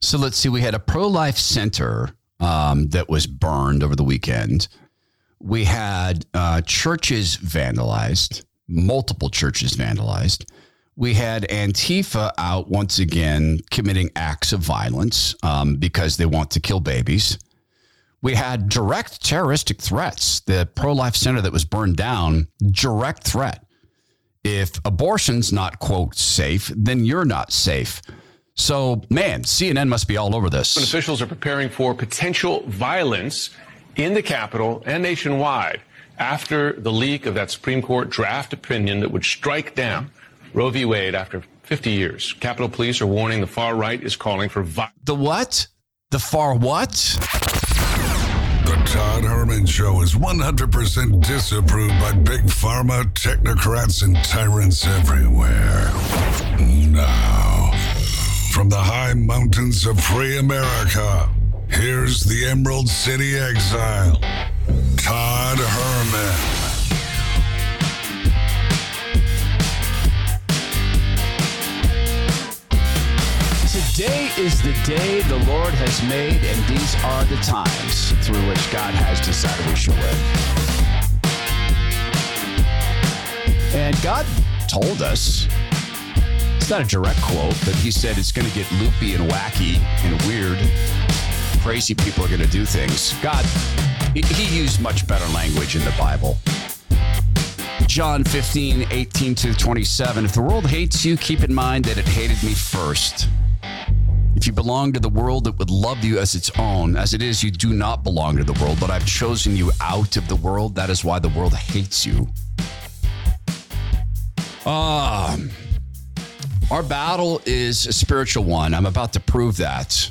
So let's see. We had a pro life center um, that was burned over the weekend. We had uh, churches vandalized, multiple churches vandalized. We had Antifa out once again committing acts of violence um, because they want to kill babies. We had direct terroristic threats. The pro life center that was burned down, direct threat. If abortion's not, quote, safe, then you're not safe. So, man, CNN must be all over this. Officials are preparing for potential violence in the Capitol and nationwide after the leak of that Supreme Court draft opinion that would strike down Roe v. Wade after 50 years. Capitol Police are warning the far right is calling for violence. The what? The far what? The Todd Herman Show is 100% disapproved by big pharma, technocrats, and tyrants everywhere. Now, from the high mountains of free America, here's the Emerald City Exile, Todd Herman. Today is the day the Lord has made, and these are the times through which God has decided we should live. And God told us, it's not a direct quote, but He said it's going to get loopy and wacky and weird. Crazy people are going to do things. God, He used much better language in the Bible. John 15, 18 to 27. If the world hates you, keep in mind that it hated me first. If you belong to the world, it would love you as its own. As it is, you do not belong to the world, but I've chosen you out of the world. That is why the world hates you. Um, our battle is a spiritual one. I'm about to prove that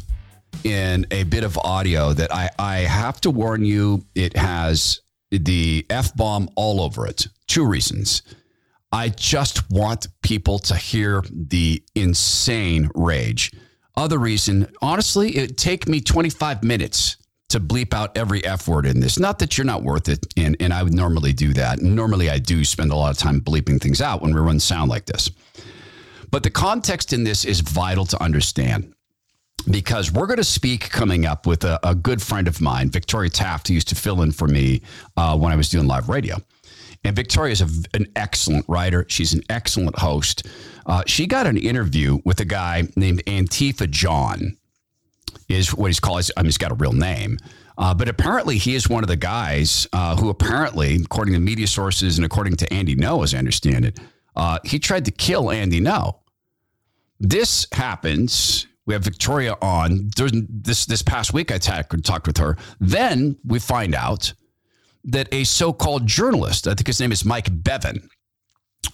in a bit of audio that I, I have to warn you, it has the F bomb all over it. Two reasons. I just want people to hear the insane rage. Other reason, honestly, it'd take me 25 minutes to bleep out every F word in this. Not that you're not worth it, and, and I would normally do that. Normally, I do spend a lot of time bleeping things out when we run sound like this. But the context in this is vital to understand because we're going to speak coming up with a, a, good friend of mine, Victoria Taft, who used to fill in for me uh, when I was doing live radio. And Victoria is a, an excellent writer. She's an excellent host. Uh, she got an interview with a guy named Antifa John, is what he's called. I mean, he's got a real name. Uh, but apparently, he is one of the guys uh, who, apparently, according to media sources and according to Andy Ngo, as I understand it, uh, he tried to kill Andy Ngo. This happens. We have Victoria on this this past week. I talked with her. Then we find out that a so called journalist, I think his name is Mike Bevan,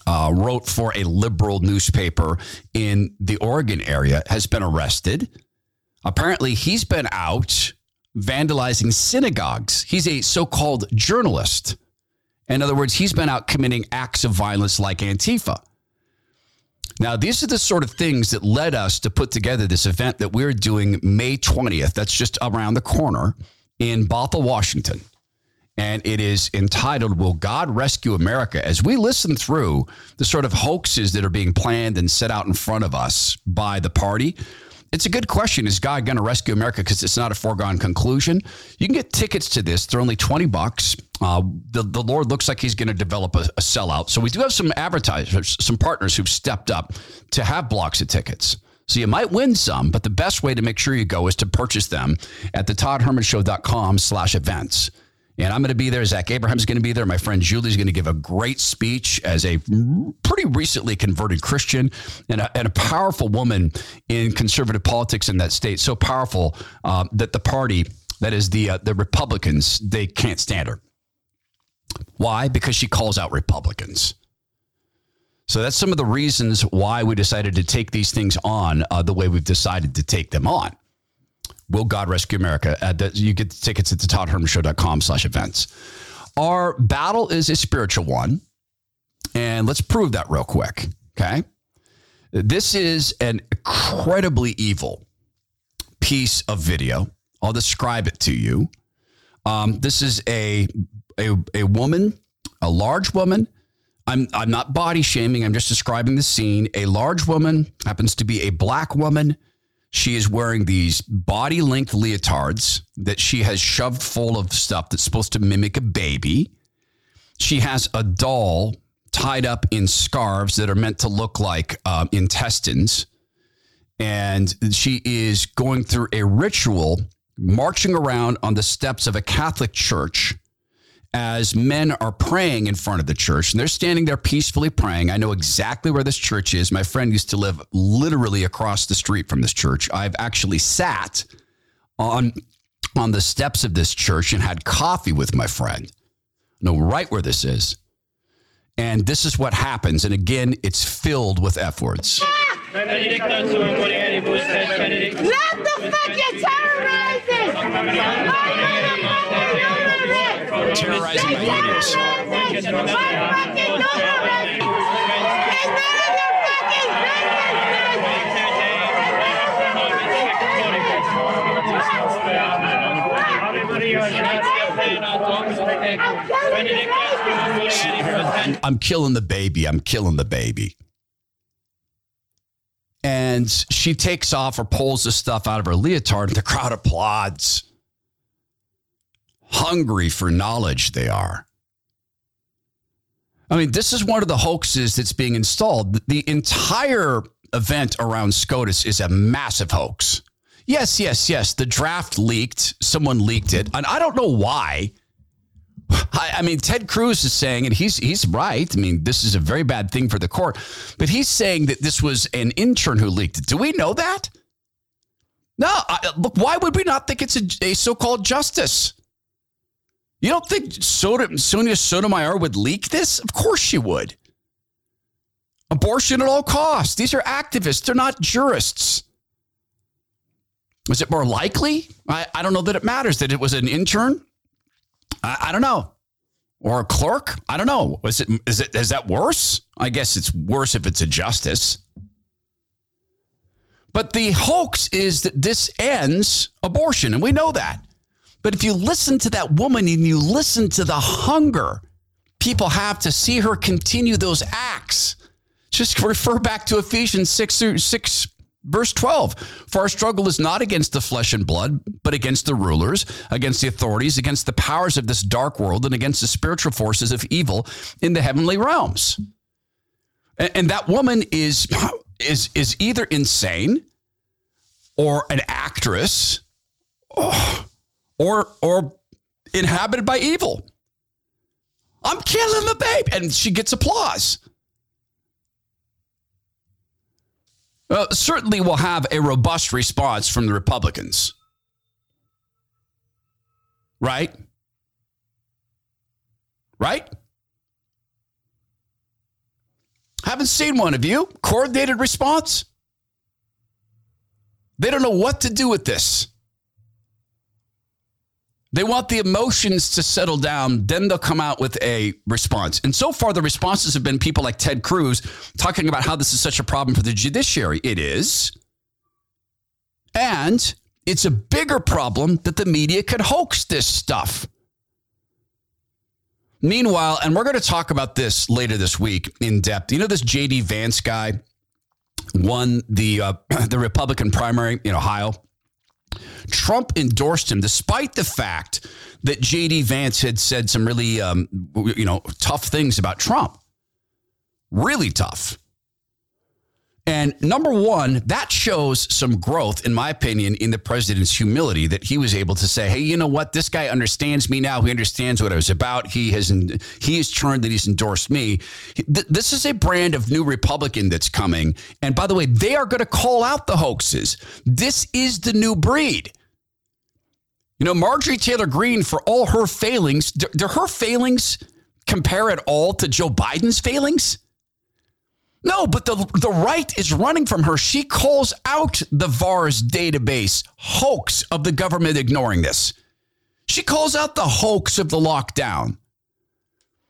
uh, wrote for a liberal newspaper in the Oregon area, has been arrested. Apparently, he's been out vandalizing synagogues. He's a so called journalist. In other words, he's been out committing acts of violence like Antifa. Now, these are the sort of things that led us to put together this event that we're doing May 20th. That's just around the corner in Bothell, Washington and it is entitled Will God Rescue America? As we listen through the sort of hoaxes that are being planned and set out in front of us by the party, it's a good question. Is God going to rescue America? Because it's not a foregone conclusion. You can get tickets to this. They're only 20 bucks. Uh, the, the Lord looks like he's going to develop a, a sellout. So we do have some advertisers, some partners who've stepped up to have blocks of tickets. So you might win some, but the best way to make sure you go is to purchase them at the toddhermanshow.com slash events. And I'm going to be there. Zach Abraham's going to be there. My friend Julie's going to give a great speech as a pretty recently converted Christian and a, and a powerful woman in conservative politics in that state. So powerful uh, that the party, that is the uh, the Republicans, they can't stand her. Why? Because she calls out Republicans. So that's some of the reasons why we decided to take these things on uh, the way we've decided to take them on. Will God Rescue America? Uh, you get the tickets at the toddhermanshow.com slash events. Our battle is a spiritual one. And let's prove that real quick. Okay. This is an incredibly evil piece of video. I'll describe it to you. Um, this is a, a, a woman, a large woman. I'm, I'm not body shaming. I'm just describing the scene. A large woman happens to be a black woman She is wearing these body length leotards that she has shoved full of stuff that's supposed to mimic a baby. She has a doll tied up in scarves that are meant to look like um, intestines. And she is going through a ritual, marching around on the steps of a Catholic church as men are praying in front of the church and they're standing there peacefully praying. I know exactly where this church is. My friend used to live literally across the street from this church. I've actually sat on on the steps of this church and had coffee with my friend. I know right where this is. And this is what happens. And again, it's filled with F words. What the fuck you terrorizing? Terrorizing my ears. I'm killing the baby. I'm killing the baby. And she takes off or pulls the stuff out of her leotard, and the crowd applauds. Hungry for knowledge, they are. I mean, this is one of the hoaxes that's being installed. The entire event around SCOTUS is a massive hoax. Yes, yes, yes. The draft leaked. Someone leaked it. And I don't know why. I, I, mean, Ted Cruz is saying, and he's he's right. I mean, this is a very bad thing for the court, but he's saying that this was an intern who leaked it. Do we know that? No. I, look, why would we not think it's a, a so-called justice? You don't think Soda, Sonia Sotomayor would leak this? Of course she would. Abortion at all costs. These are activists. They're not jurists. Was it more likely? I, I don't know that it matters that it was an intern. I, I don't know. Or a clerk? I don't know. Is it is it is that worse? I guess it's worse if it's a justice. But the hoax is that this ends abortion, and we know that. But if you listen to that woman and you listen to the hunger people have to see her continue those acts, just refer back to Ephesians 6, 6 Verse 12, for our struggle is not against the flesh and blood, but against the rulers, against the authorities, against the powers of this dark world, and against the spiritual forces of evil in the heavenly realms. And, and that woman is, is, is either insane or an actress oh, or, or inhabited by evil. I'm killing the babe. And she gets applause. uh, certainly will have a robust response from the Republicans. Right? Right? Haven't seen one of you. Coordinated response? They don't know what to do with this. They want the emotions to settle down, then they'll come out with a response. And so far, the responses have been people like Ted Cruz talking about how this is such a problem for the judiciary. It is. And it's a bigger problem that the media could hoax this stuff. Meanwhile, and we're going to talk about this later this week in depth. You know, this JD Vance guy won the uh, the Republican primary in Ohio. Trump endorsed him despite the fact that JD Vance had said some really, um, you know, tough things about Trump. Really tough. And number one, that shows some growth, in my opinion, in the president's humility that he was able to say, "Hey, you know what? This guy understands me now. He understands what I was about. He has he has turned that he's endorsed me. This is a brand of new Republican that's coming. And by the way, they are going to call out the hoaxes. This is the new breed." You know, Marjorie Taylor Greene, for all her failings, do, her failings compare at all to Joe Biden's failings? No, but the, the right is running from her. She calls out the VAERS database hoax of the government ignoring this. She calls out the hoax of the lockdown.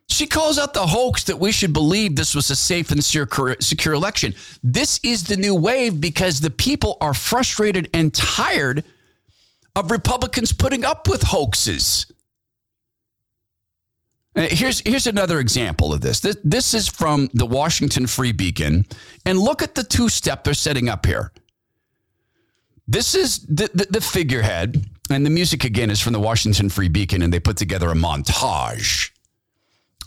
She calls out the hoax that we should believe this was a safe and secure, secure election. This is the new wave because the people are frustrated and tired of Republicans putting up with hoaxes. Uh, here's here's another example of this. this. This is from the Washington Free Beacon, and look at the two step they're setting up here. This is the, the, the figurehead, and the music again is from the Washington Free Beacon, and they put together a montage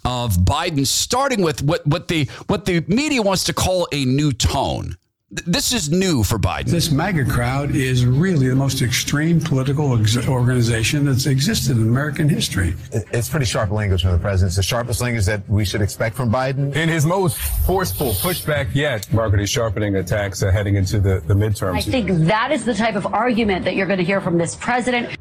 of Biden, starting with what what the what the media wants to call a new tone. This is new for Biden. This MAGA crowd is really the most extreme political ex- organization that's existed in American history. It's pretty sharp language from the president. It's the sharpest language that we should expect from Biden. In his most forceful pushback yet, Margaret is sharpening attacks uh, heading into the, the midterms. I think that is the type of argument that you're going to hear from this president.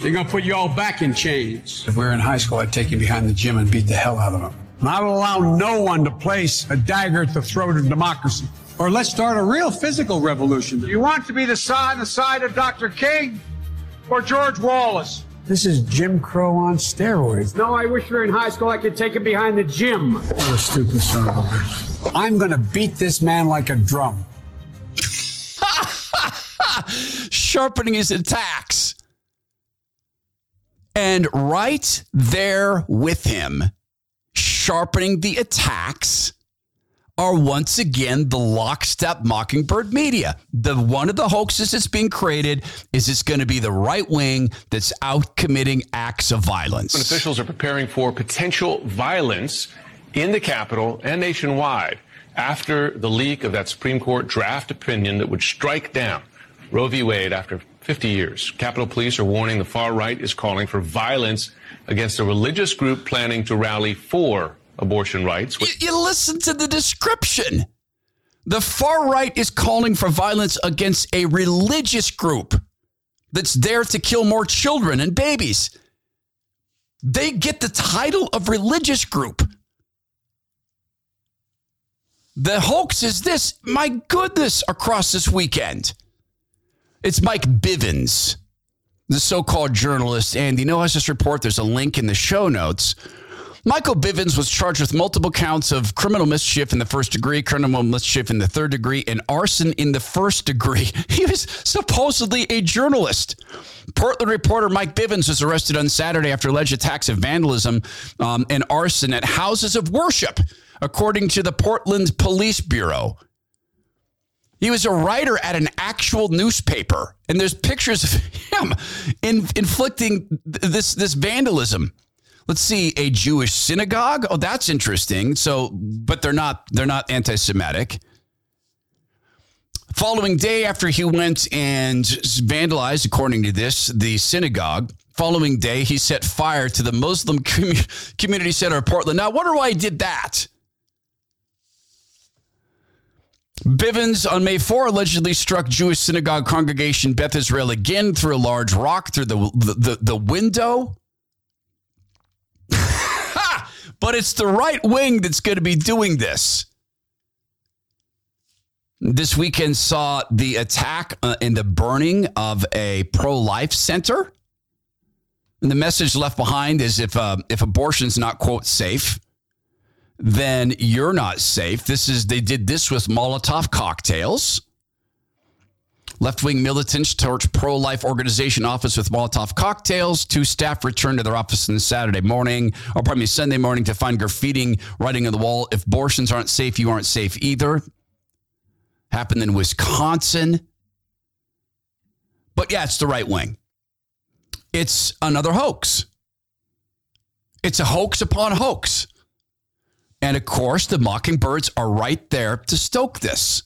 They're going to put you all back in chains. If we were in high school, I'd take you behind the gym and beat the hell out of them. Not allow no one to place a dagger at the throat of democracy. Or let's start a real physical revolution. You want to be the side, the side of Dr. King or George Wallace? This is Jim Crow on steroids. No, I wish we were in high school. I could take him behind the gym. What a stupid son of a bitch. I'm going to beat this man like a drum. Sharpening his attacks. And right there with him, sharpening the attacks are once again the lockstep mockingbird media. The one of the hoaxes that's being created is it's going to be the right wing that's out committing acts of violence. When officials are preparing for potential violence in the Capitol and nationwide after the leak of that Supreme Court draft opinion that would strike down Roe v. Wade after 50 years. Capitol Police are warning the far right is calling for violence against a religious group planning to rally for abortion rights. You, you listen to the description. The far right is calling for violence against a religious group that's there to kill more children and babies. They get the title of religious group. The hoax is this, my goodness, across this weekend. It's Mike Bivins, the so called journalist. And you know, as this report, there's a link in the show notes. Michael Bivins was charged with multiple counts of criminal mischief in the first degree, criminal mischief in the third degree, and arson in the first degree. He was supposedly a journalist. Portland reporter Mike Bivins was arrested on Saturday after alleged attacks of vandalism um, and arson at houses of worship, according to the Portland Police Bureau. He was a writer at an actual newspaper, and there's pictures of him in, inflicting this this vandalism. Let's see, a Jewish synagogue. Oh, that's interesting. So, but they're not they're not anti-Semitic. Following day after he went and vandalized, according to this, the synagogue. Following day, he set fire to the Muslim community center of Portland. Now, I wonder why he did that. Bivins on May 4 allegedly struck Jewish synagogue congregation Beth Israel again through a large rock through the, the, the, the window. But it's the right wing that's going to be doing this. This weekend saw the attack uh, in the burning of a pro life center. And the message left behind is if, uh, if abortion's not, quote, safe, then you're not safe. This is they did this with Molotov cocktails. Left wing militants torch pro life organization office with Molotov cocktails. Two staff returned to their office on Saturday morning, or pardon me, Sunday morning to find graffiti writing on the wall if abortions aren't safe, you aren't safe either. Happened in Wisconsin. But yeah, it's the right wing. It's another hoax. It's a hoax upon hoax. And of course, the Mockingbirds are right there to stoke this.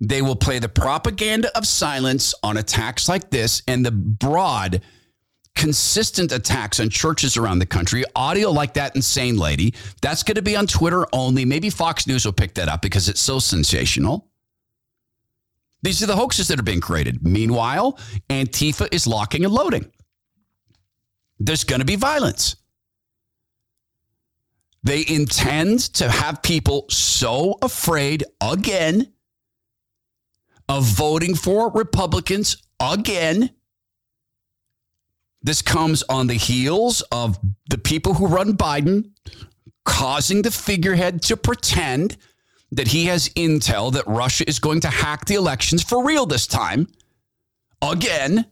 They will play the propaganda of silence on attacks like this and the broad, consistent attacks on churches around the country. Audio like that insane lady. That's going to be on Twitter only. Maybe Fox News will pick that up because it's so sensational. These are the hoaxes that are being created. Meanwhile, Antifa is locking and loading. There's going to be violence. They intend to have people so afraid again of voting for Republicans again. This comes on the heels of the people who run Biden causing the figurehead to pretend that he has intel that Russia is going to hack the elections for real this time. Again.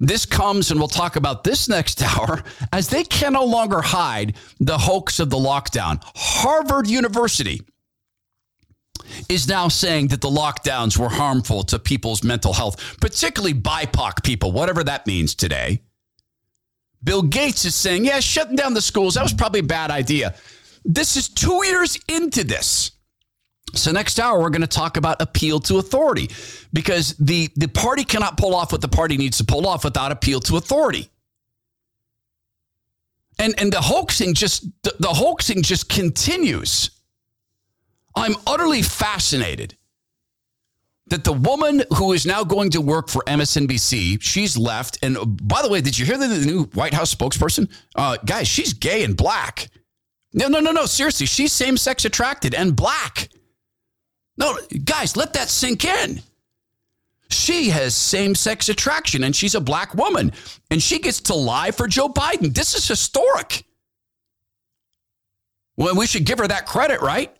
This comes, and we'll talk about this next hour, as they can no longer hide the hoax of the lockdown. Harvard University is now saying that the lockdowns were harmful to people's mental health, particularly BIPOC people, whatever that means today. Bill Gates is saying, yeah, shutting down the schools, that was probably a bad idea. This is two years into this. So next hour we're going to talk about appeal to authority because the the party cannot pull off what the party needs to pull off without appeal to authority. And and the hoaxing just the, the hoaxing just continues. I'm utterly fascinated that the woman who is now going to work for MSNBC, she's left. And by the way, did you hear the, the new White House spokesperson? Uh, guys, she's gay and black. No, no, no, no. Seriously, she's same sex attracted and black. No, guys, let that sink in. She has same sex attraction and she's a black woman and she gets to lie for Joe Biden. This is historic. Well, we should give her that credit, right?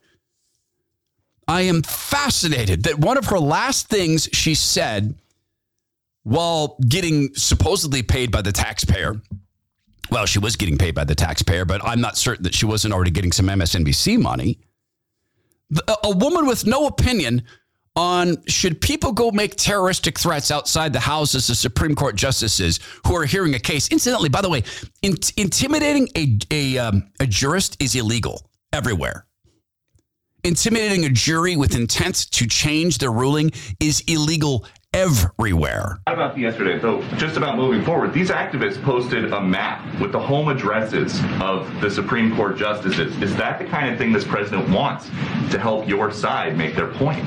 I am fascinated that one of her last things she said while getting supposedly paid by the taxpayer. Well, she was getting paid by the taxpayer, but I'm not certain that she wasn't already getting some MSNBC money. A woman with no opinion on should people go make terroristic threats outside the houses of Supreme Court justices who are hearing a case. Incidentally, by the way, in, intimidating a, a, um, a jurist is illegal everywhere. Intimidating a jury with intent to change their ruling is illegal everywhere. How about yesterday? So, just about moving forward, these activists posted a map with the home addresses of the Supreme Court justices. Is that the kind of thing this president wants to help your side make their point?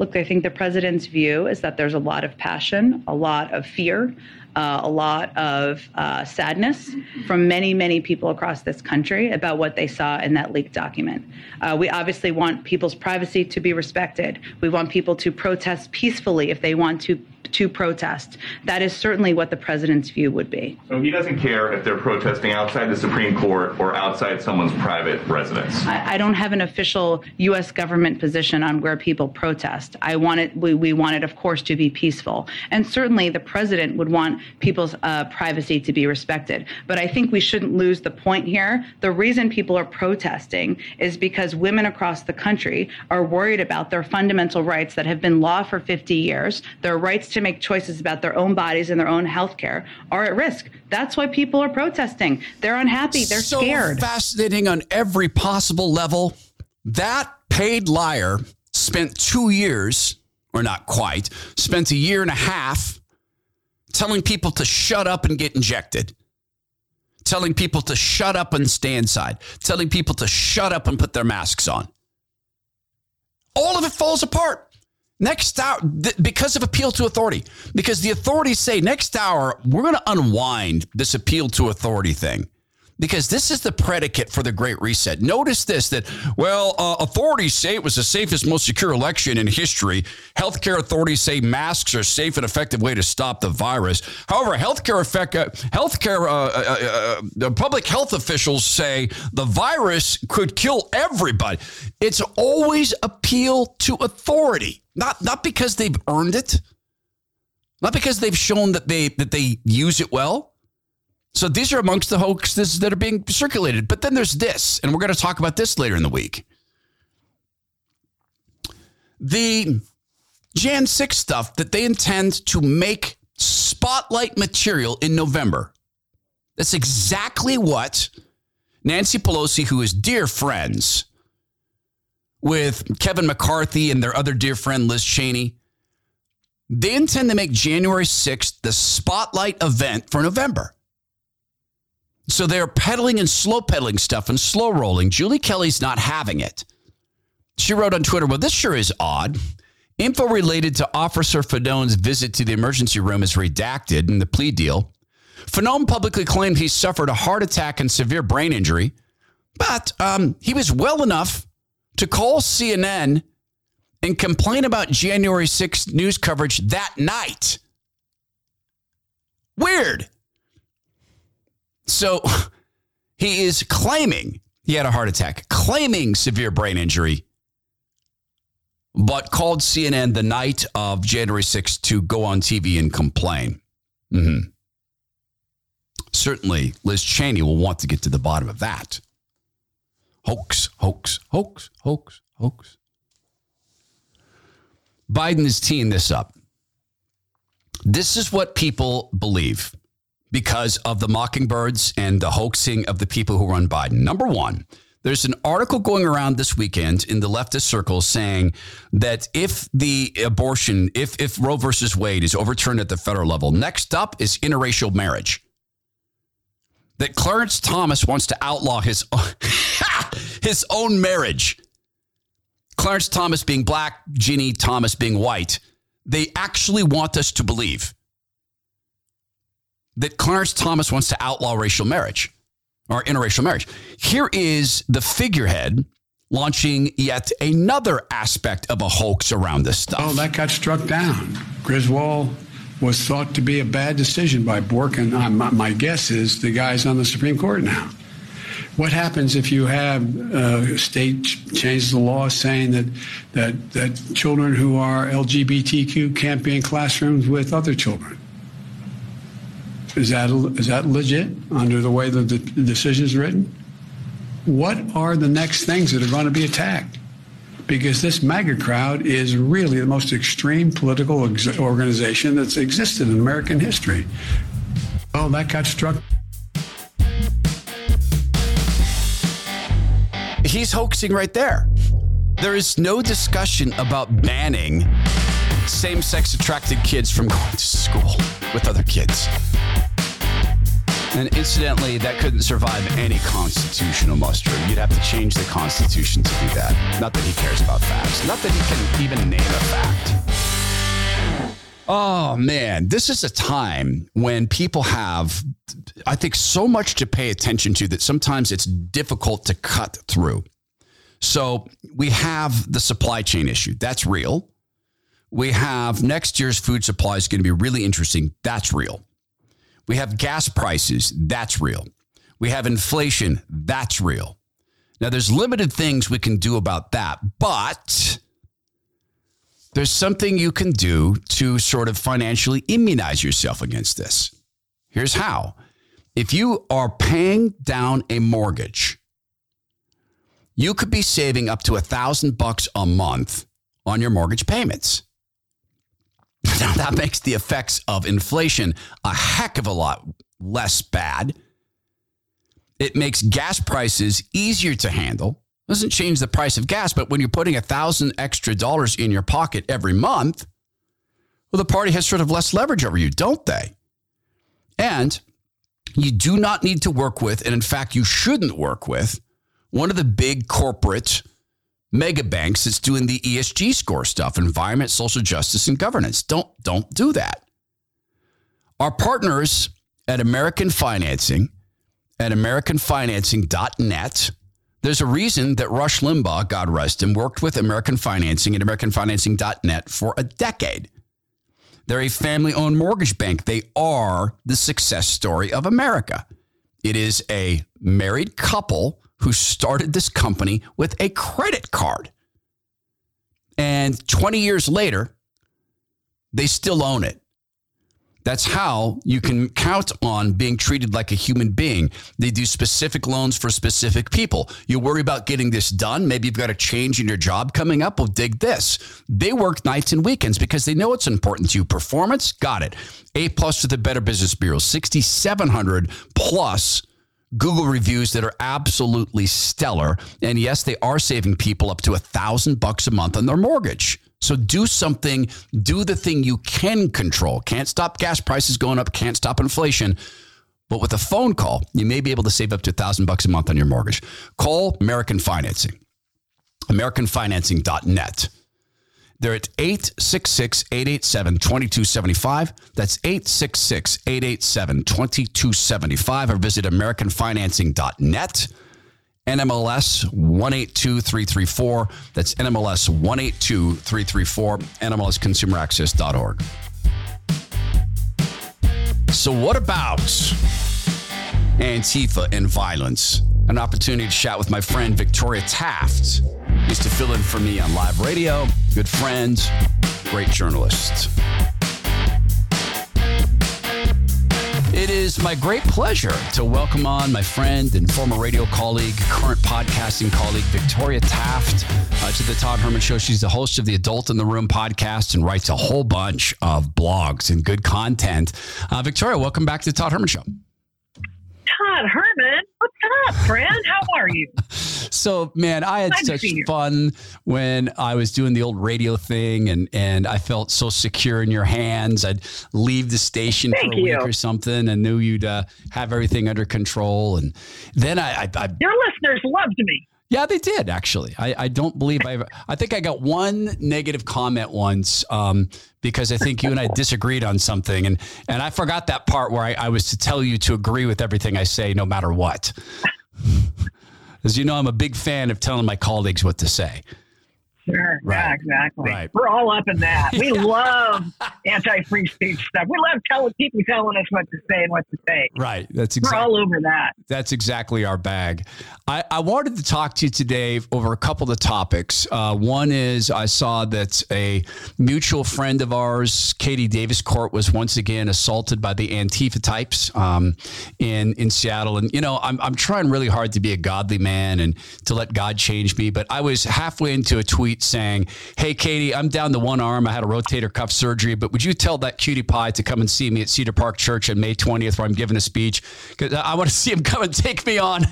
Look, I think the president's view is that there's a lot of passion, a lot of fear, uh, a lot of uh, sadness from many, many people across this country about what they saw in that leaked document. Uh, we obviously want people's privacy to be respected. We want people to protest peacefully if they want to to protest. That is certainly what the president's view would be. So he doesn't care if they're protesting outside the Supreme Court or outside someone's private residence. I, I don't have an official U.S. government position on where people protest. I want it. We, we want it, of course, to be peaceful, and certainly the president would want people's uh, privacy to be respected. But I think we shouldn't lose the point here. The reason people are protesting is because women across the country are worried about their fundamental rights that have been law for 50 years, their rights to to make choices about their own bodies and their own health care are at risk. That's why people are protesting. They're unhappy. They're so scared. Fascinating on every possible level. That paid liar spent two years, or not quite, spent a year and a half telling people to shut up and get injected telling people to shut up and stay inside, telling people to shut up and put their masks on. All of it falls apart. Next hour, th- because of appeal to authority, because the authorities say next hour, we're going to unwind this appeal to authority thing because this is the predicate for the Great Reset. Notice this that, well, uh, authorities say it was the safest, most secure election in history. Healthcare authorities say masks are safe and effective way to stop the virus. However, healthcare, effect, uh, healthcare uh, uh, uh, uh public health officials say the virus could kill everybody. It's always appeal to authority, not, not because they've earned it, not because they've shown that they, that they use it well so these are amongst the hoaxes that are being circulated. But then there's this, and we're going to talk about this later in the week. The Jan 6 stuff that they intend to make spotlight material in November. That's exactly what Nancy Pelosi, who is dear friends with Kevin McCarthy and their other dear friend Liz Cheney, they intend to make January 6th the spotlight event for November. So they're peddling and slow peddling stuff and slow rolling. Julie Kelly's not having it. She wrote on Twitter, Well, this sure is odd. Info related to Officer Fanone's visit to the emergency room is redacted in the plea deal. Fannone publicly claimed he suffered a heart attack and severe brain injury, but um, he was well enough to call CNN and complain about January 6th news coverage that night. Weird. So he is claiming he had a heart attack, claiming severe brain injury, but called CNN the night of January 6th to go on TV and complain. Mm-hmm. Certainly, Liz Cheney will want to get to the bottom of that. Hoax, hoax, hoax, hoax, hoax. Biden is teeing this up. This is what people believe because of the mockingbirds and the hoaxing of the people who run Biden. Number one, there's an article going around this weekend in the leftist circles saying that if the abortion, if if Roe versus Wade is overturned at the federal level, next up is interracial marriage. That Clarence Thomas wants to outlaw his his own marriage. Clarence Thomas being black, Ginni Thomas being white. They actually want us to believe that Clarence Thomas wants to outlaw racial marriage or interracial marriage. Here is the figurehead launching yet another aspect of a hoax around this stuff. Oh, that got struck down. Griswold was thought to be a bad decision by Bork, and uh, my, guess is the guy's on the Supreme Court now. What happens if you have uh, state changes the law saying that, that that children who are LGBTQ can't be in classrooms with other children? Is that is that legit under the way that the decision is written? What are the next things that are going to be attacked? Because this MAGA crowd is really the most extreme political ex- organization that's existed in American history. Oh, that got struck. He's hoaxing right there. There is no discussion about banning same sex attracted kids from going to school with other kids. And incidentally, that couldn't survive any constitutional muster. You'd have to change the Constitution to do that. Not that he cares about facts. Not that he can even name a fact. Oh, man. This is a time when people have, I think, so much to pay attention to that sometimes it's difficult to cut through. So we have the supply chain issue. That's real. We have next year's food supply is going to be really interesting. That's real. We have gas prices. That's real. We have inflation. That's real. Now, there's limited things we can do about that, but there's something you can do to sort of financially immunize yourself against this. Here's how if you are paying down a mortgage, you could be saving up to a thousand bucks a month on your mortgage payments. Now, that makes the effects of inflation a heck of a lot less bad. It makes gas prices easier to handle. Doesn't change the price of gas, but when you're putting a thousand extra dollars in your pocket every month, well, the party has sort of less leverage over you, don't they? And you do not need to work with, and in fact, you shouldn't work with one of the big corporate mega banks that's doing the ESG score stuff, environment, social justice, and governance. Don't don't do that. Our partners at American Financing at AmericanFinancing.net. There's a reason that Rush Limbaugh, God rest him, worked with American Financing at AmericanFinancing.net for a decade. They're a family owned mortgage bank. They are the success story of America. It is a married couple who started this company with a credit card. And 20 years later, they still own it. That's how you can count on being treated like a human being. They do specific loans for specific people. You worry about getting this done. Maybe you've got a change in your job coming up. Well, dig this. They work nights and weekends because they know it's important to you. Performance, got it. A plus to the Better Business Bureau, 6,700 plus Google reviews that are absolutely stellar. And yes, they are saving people up to a thousand bucks a month on their mortgage. So do something, do the thing you can control. Can't stop gas prices going up, can't stop inflation. But with a phone call, you may be able to save up to a thousand bucks a month on your mortgage. Call American Financing, AmericanFinancing.net. They're at 866 887 2275. That's 866 887 2275. Or visit AmericanFinancing.net. NMLS 182334. That's NMLS 182334. NMLSConsumerAccess.org. So, what about Antifa and violence? An opportunity to chat with my friend Victoria Taft. Used to fill in for me on live radio. Good friends, great journalist. It is is my great pleasure to welcome on my friend and former radio colleague, current podcasting colleague, Victoria Taft, uh, to the Todd Herman Show. She's the host of the Adult in the Room podcast and writes a whole bunch of blogs and good content. Uh, Victoria, welcome back to the Todd Herman Show. Todd Herman, what's up, friend? How are you? So, man, I had Glad such fun when I was doing the old radio thing, and and I felt so secure in your hands. I'd leave the station Thank for a you. week or something, and knew you'd uh, have everything under control. And then I, I, I Your listeners loved me. Yeah, they did actually. I, I don't believe I. I think I got one negative comment once um, because I think you and I disagreed on something, and and I forgot that part where I, I was to tell you to agree with everything I say, no matter what. As you know, I'm a big fan of telling my colleagues what to say. Sure. Right. Yeah, exactly. Right. We're all up in that. We love anti-free speech stuff. We love telling people telling us what to say and what to say. Right. That's We're exactly. all over that. That's exactly our bag. I, I wanted to talk to you today over a couple of topics. Uh, one is I saw that a mutual friend of ours, Katie Daviscourt, was once again assaulted by the Antifa types um, in in Seattle. And you know, I'm I'm trying really hard to be a godly man and to let God change me. But I was halfway into a tweet saying, "Hey, Katie, I'm down to one arm. I had a rotator cuff surgery, but would you tell that cutie pie to come and see me at Cedar Park Church on May 20th, where I'm giving a speech? Because I want to see him come and take me on.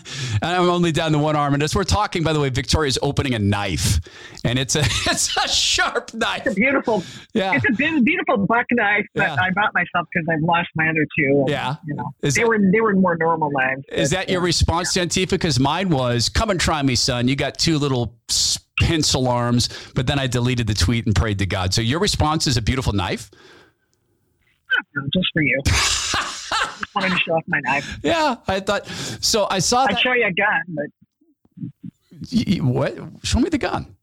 And I'm only down to one arm. And as we're talking, by the way, Victoria's opening a knife, and it's a it's a sharp knife. It's a beautiful, Yeah. it's a beautiful buck knife that Yeah. I bought myself because I've lost my other two. and, Yeah. You know, Is they that- were they were more normal knives. Is that your response to Antifa? Because mine was, "Come and try me, son. You got two little s- pencil arms." But then I deleted the tweet and prayed to God. So your response is a beautiful knife. just for you? just wanted to show off my knife. Yeah, I thought. So I saw I'd show you a gun, but What? Show me the gun.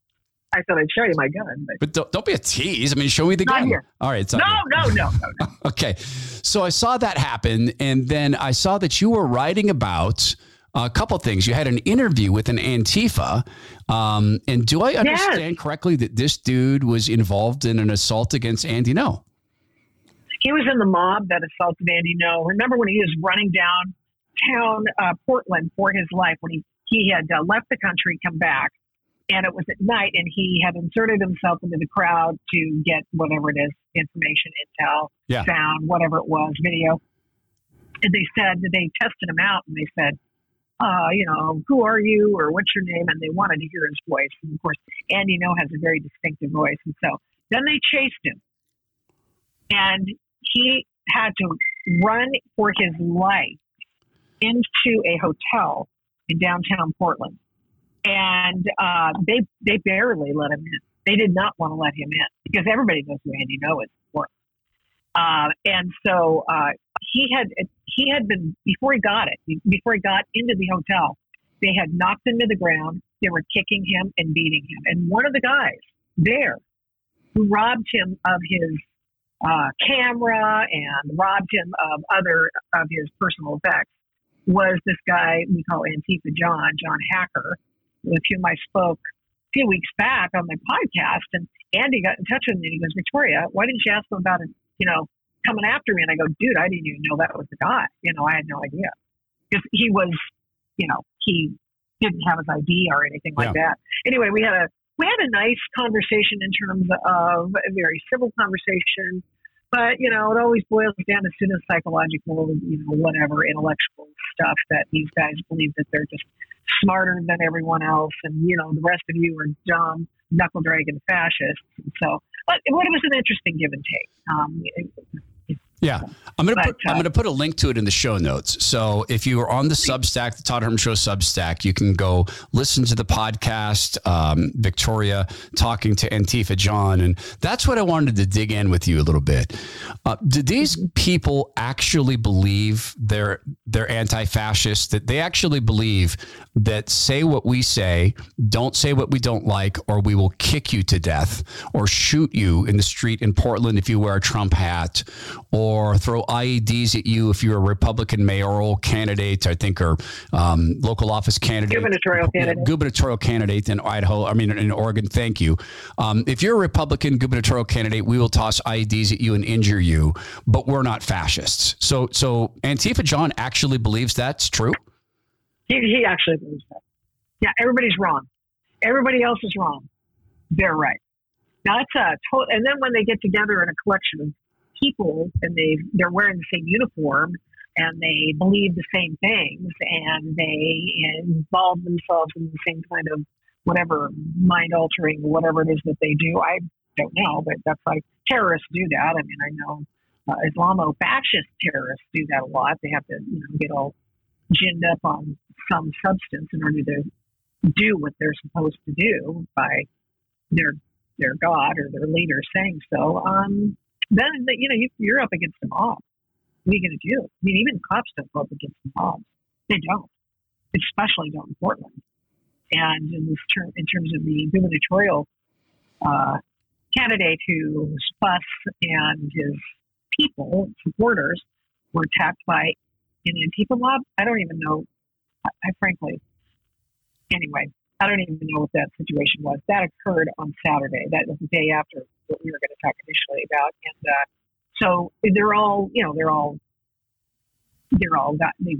I thought I'd show you my gun. But But don't, don't be a tease. I mean, show me the Not gun. here. All right. It's no, no, no, no, no. Okay. So I saw that happen. And then I saw that you were writing about a couple things. You had an interview with an Antifa. Um, and do I understand correctly that this dude was involved in an assault against Andy? No. He was in the mob that assaulted Andy Ngo. Remember when he was running downtown uh, Portland for his life when he he had uh, left the country, come back, and it was at night, and he had inserted himself into the crowd to get whatever it is, information, intel, Yeah. sound, whatever it was, video. And they said that they tested him out, and they said, uh, you know, who are you or what's your name? And they wanted to hear his voice. And of course, Andy Ngo has a very distinctive voice, and so then they chased him and he had to run for his life into a hotel in downtown Portland, and uh, they they barely let him in. They did not want to let him in because everybody knows who Andy Ngo is. in Portland. Uh, and so uh, he had he had been before he got it before he got into the hotel. They had knocked him to the ground. They were kicking him and beating him. And one of the guys there who robbed him of his uh, camera and robbed him of other of his personal effects was this guy we call Antifa John, John Hacker, with whom I spoke a few weeks back on my podcast. And Andy got in touch with me and he goes, Victoria, why didn't you ask him about it, you know, coming after me? And I go, dude, I didn't even know that was a guy. You know, I had no idea. Because he was, you know, he didn't have his ID or anything like that. Anyway, we had a we had a nice conversation in terms of a very civil conversation. But you know, it always boils down to pseudo psychological, you know, whatever intellectual stuff that these guys believe that they're just smarter than everyone else, and you know, the rest of you are dumb, knuckle dragging fascists. And so, but it, was an interesting give and take. Um, it- Yeah, I'm gonna But, put I'm gonna put a link to it in the show notes. So if you are on the Substack, the Todd Herman Show Substack, you can go listen to the podcast. Um, Victoria talking to Antifa John, and that's what I wanted to dig in with you a little bit. Uh, do these people actually believe they're they're anti-fascist? That they actually believe that say what we say, don't say what we don't like, or we will kick you to death or shoot you in the street in Portland if you wear a Trump hat, or or throw IEDs at you if you're a Republican mayoral candidate, I think, or um, local office candidate, gubernatorial candidate, gubernatorial candidate in Idaho. I mean, in Oregon. Thank you. Um, if you're a Republican gubernatorial candidate, we will toss IEDs at you and injure you, but we're not fascists. So, so Antifa John actually believes that's true. He, he actually believes that. Yeah, everybody's wrong. Everybody else is wrong. They're right. Now that's a total. And then when they get together in a collection of people and they they're wearing the same uniform and they believe the same things and they involve themselves in the same kind of whatever mind altering whatever it is that they do. I don't know, but that's like terrorists do that. I mean, I know uh, Islamo fascist terrorists do that a lot. They have to you know get all ginned up on some substance in order to do what they're supposed to do by their their god or their leader saying so. Um, then you know you, are up against a mob. What are you going to do? I mean, even cops don't go up against the mobs. They don't, especially don't in Portland. And in this term, in terms of the gubernatorial uh, candidate whose bus and his people, supporters, were attacked by an Antifa mob, I don't even know. I, I frankly, anyway, I don't even know what that situation was. That occurred on Saturday. That was the day after what we were going to talk initially about. And uh, so they're all, you know, they're all, they're all got they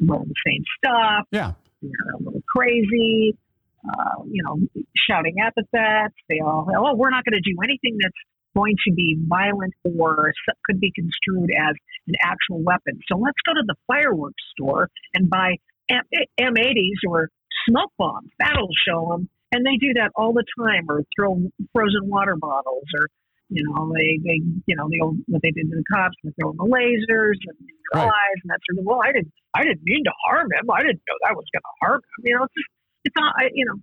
wear the same stuff. Yeah, they're a little crazy. Uh, you know, shouting epithets. They all, oh, we're not going to do anything that's going to be violent or could be construed as an actual weapon. So let's go to the fireworks store and buy M- M80s or smoke bombs. That'll show them. And they do that all the time, or throw frozen water bottles, or you know, they, they you know, they what they did to the cops, they throw the lasers and their right. eyes and that sort of. Well, I didn't, I didn't mean to harm him. I didn't know that was going to harm him. You know, it's just, it's not, I, you know,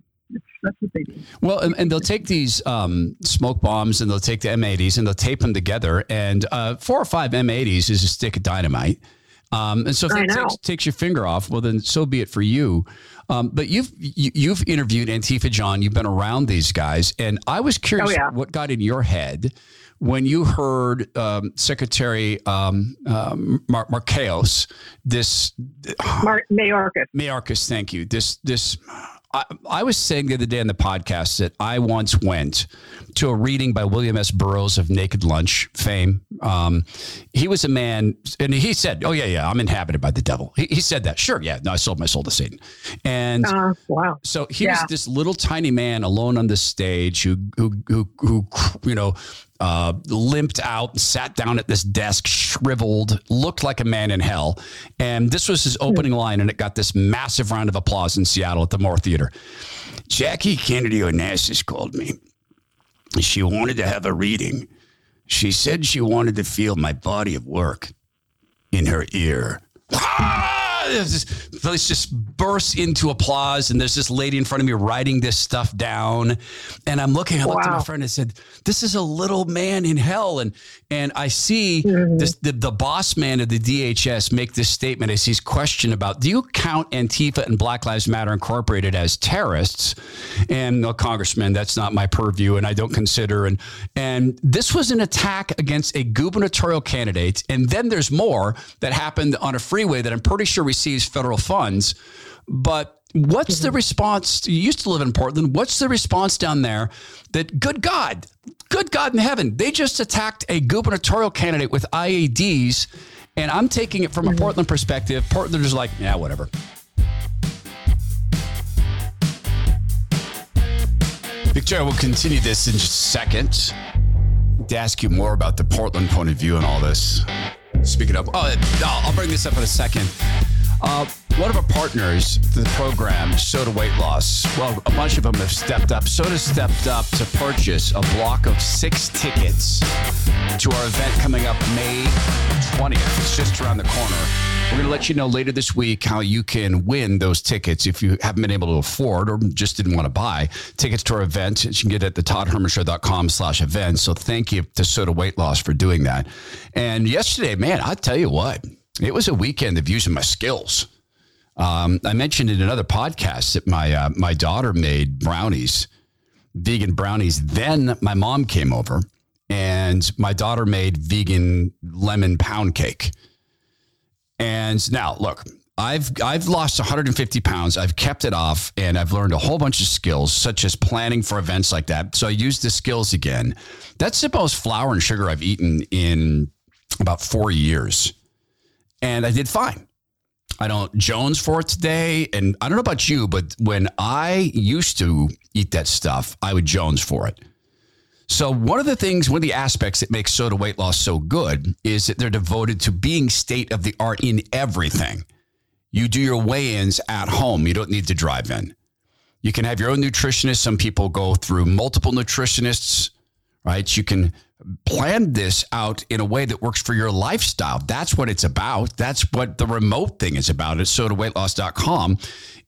that's what they do. Well, and, and they'll take these um, smoke bombs and they'll take the M80s and they'll tape them together. And uh, four or five M80s is a stick of dynamite. Um, and so if it takes, takes, your finger off, well, then so be it for you. Um, but you've you, you've interviewed Antifa John. You've been around these guys, and I was curious oh, yeah. what got in your head when you heard um, Secretary um, um, Mar- this Mar- Mayorkas. Mayorkas, thank you. This this I, I, was saying the other day on the podcast that I once went to a reading by William S. Burroughs of Naked Lunch fame. Um, he was a man, and he said, "Oh yeah, yeah, I'm inhabited by the devil." He, he said that. Sure, yeah. No, I sold my soul to Satan. And uh, wow. So he yeah. was this little tiny man alone on the stage who who who, who you know uh, limped out, sat down at this desk, shriveled, looked like a man in hell. And this was his opening line, and it got this massive round of applause in Seattle at the Moore Theater. Jackie Kennedy Onassis called me. She wanted to have a reading. She said she wanted to feel my body of work in her ear. Ah! This place just bursts into applause, and there's this lady in front of me writing this stuff down, and I'm looking. I looked wow. at my friend and said, "This is a little man in hell," and and I see mm-hmm. this the, the boss man of the DHS make this statement as he's questioned about, "Do you count Antifa and Black Lives Matter Incorporated as terrorists?" And the congressman, that's not my purview, and I don't consider. And and this was an attack against a gubernatorial candidate, and then there's more that happened on a freeway that I'm pretty sure receives federal funds. But what's the mm-hmm. response? You used to live in Portland. What's the response down there that, good God, good God in heaven, they just attacked a gubernatorial candidate with IEDs. And I'm taking it from a mm-hmm. Portland perspective. Portland is like, yeah, whatever. Victoria, we'll continue this in just a second to ask you more about the Portland point of view and all this. Speaking of, oh, I'll bring this up in a second. Uh, one of our partners the program, SOTA Weight Loss, well, a bunch of them have stepped up. SOTA stepped up to purchase a block of six tickets to our event coming up May 20th. It's just around the corner. We're going to let you know later this week how you can win those tickets if you haven't been able to afford or just didn't want to buy tickets to our event. You can get it at the toddhermanshow.com slash event. So thank you to SOTA Weight Loss for doing that. And yesterday, man, I tell you what, it was a weekend of using my skills. Um, I mentioned in another podcast that my uh, my daughter made brownies, vegan brownies. Then my mom came over, and my daughter made vegan lemon pound cake. And now, look, I've I've lost 150 pounds. I've kept it off, and I've learned a whole bunch of skills, such as planning for events like that. So I use the skills again. That's the most flour and sugar I've eaten in about four years, and I did fine. I don't Jones for it today, and I don't know about you, but when I used to eat that stuff, I would Jones for it. So, one of the things, one of the aspects that makes SOTA weight loss so good is that they're devoted to being state of the art in everything. You do your weigh ins at home, you don't need to drive in. You can have your own nutritionist. Some people go through multiple nutritionists, right? You can plan this out in a way that works for your lifestyle. That's what it's about. That's what the remote thing is about at sotaweightloss.com.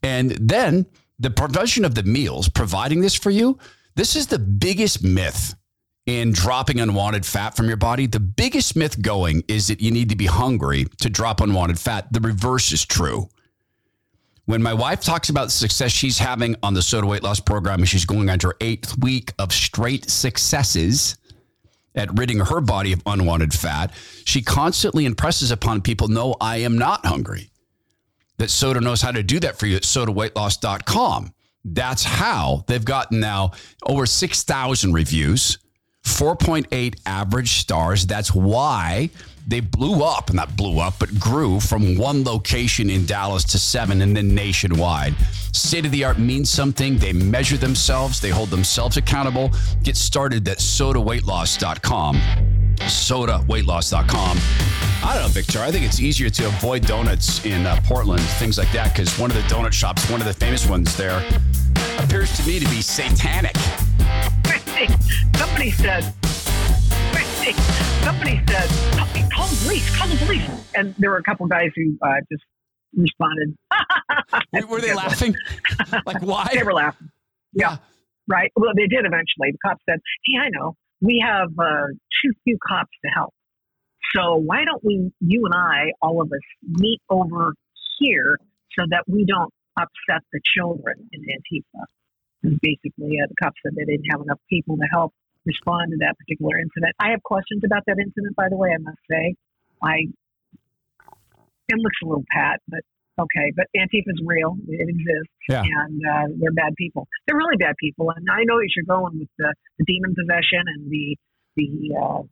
And then the provision of the meals, providing this for you, this is the biggest myth in dropping unwanted fat from your body. The biggest myth going is that you need to be hungry to drop unwanted fat. The reverse is true. When my wife talks about the success she's having on the SOTA weight loss program, and she's going on her eighth week of straight successes at ridding her body of unwanted fat, she constantly impresses upon people, no, I am not hungry. That SOTA knows how to do that for you at sotaweightloss.com. That's how they've gotten now over 6,000 reviews, 4.8 average stars. That's why they blew up, not blew up, but grew from one location in Dallas to seven and then nationwide. State of the art means something. They measure themselves, they hold themselves accountable. Get started at sotaweightloss.com. Sotaweightloss.com. I don't know, Victor. I think it's easier to avoid donuts in uh, Portland, things like that, because one of the donut shops, one of the famous ones there, appears to me to be satanic. Somebody said, somebody said, call the police, call the police. And there were a couple guys who uh, just responded. were they laughing? like, why? They were laughing. Yeah. Right. Well, they did eventually. The cop said, hey, I know. We have uh, too few cops to help. So why don't we, you and I, all of us, meet over here so that we don't upset the children in Antifa? And basically, uh, the cops said they didn't have enough people to help respond to that particular incident. I have questions about that incident, by the way. I must say, I it looks a little pat, but okay. But Antifa's real; it exists, yeah. and uh, they're bad people. They're really bad people, and I know you're going with the, the demon possession and the the. Uh,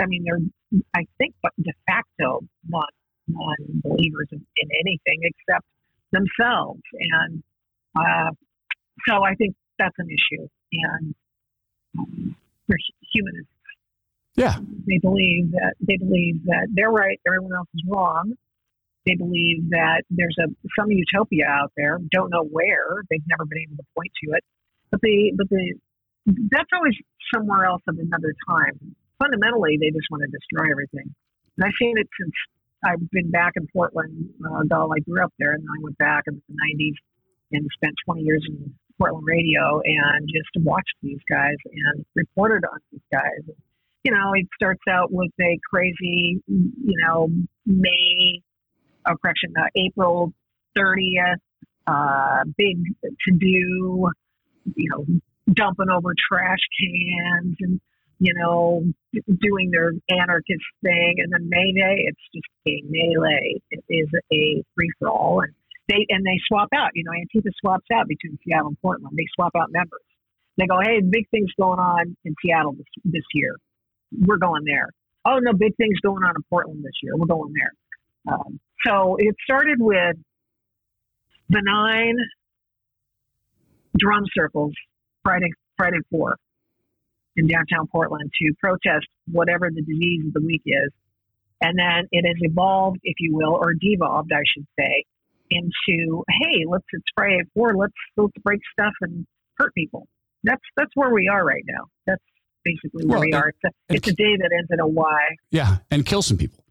I mean, they're I think, but de facto non non believers in, in anything except themselves, and uh, so I think that's an issue, and they're humanists. Yeah, they believe that they believe that they're right, everyone else is wrong. They believe that there's a some utopia out there. Don't know where. They've never been able to point to it, but they but the that's always somewhere else at another time. Fundamentally, they just want to destroy everything. And I've seen it since I've been back in Portland. Uh, though I grew up there, and then I went back in the '90s and spent 20 years in Portland radio and just watched these guys and reported on these guys. You know, it starts out with a crazy, you know, May, oh, uh, April 30th, uh, big to do, you know, dumping over trash cans and, you know, doing their anarchist thing. And then May Day, it's just a melee. It is a free for all. And they and they swap out. You know, Antifa swaps out between Seattle and Portland. They swap out members. They go, hey, big things going on in Seattle this, this year. We're going there. Oh no, big things going on in Portland this year. We're going there. Um, so it started with benign drum circles Friday Friday four in downtown Portland to protest whatever the disease of the week is. And then it has evolved, if you will, or devolved, I should say, into hey, let's it's Friday at four, let's let's break stuff and hurt people. That's that's where we are right now. That's basically where Well, we and- are. It's a, it's a day that ends in a Y. Yeah, and kill some people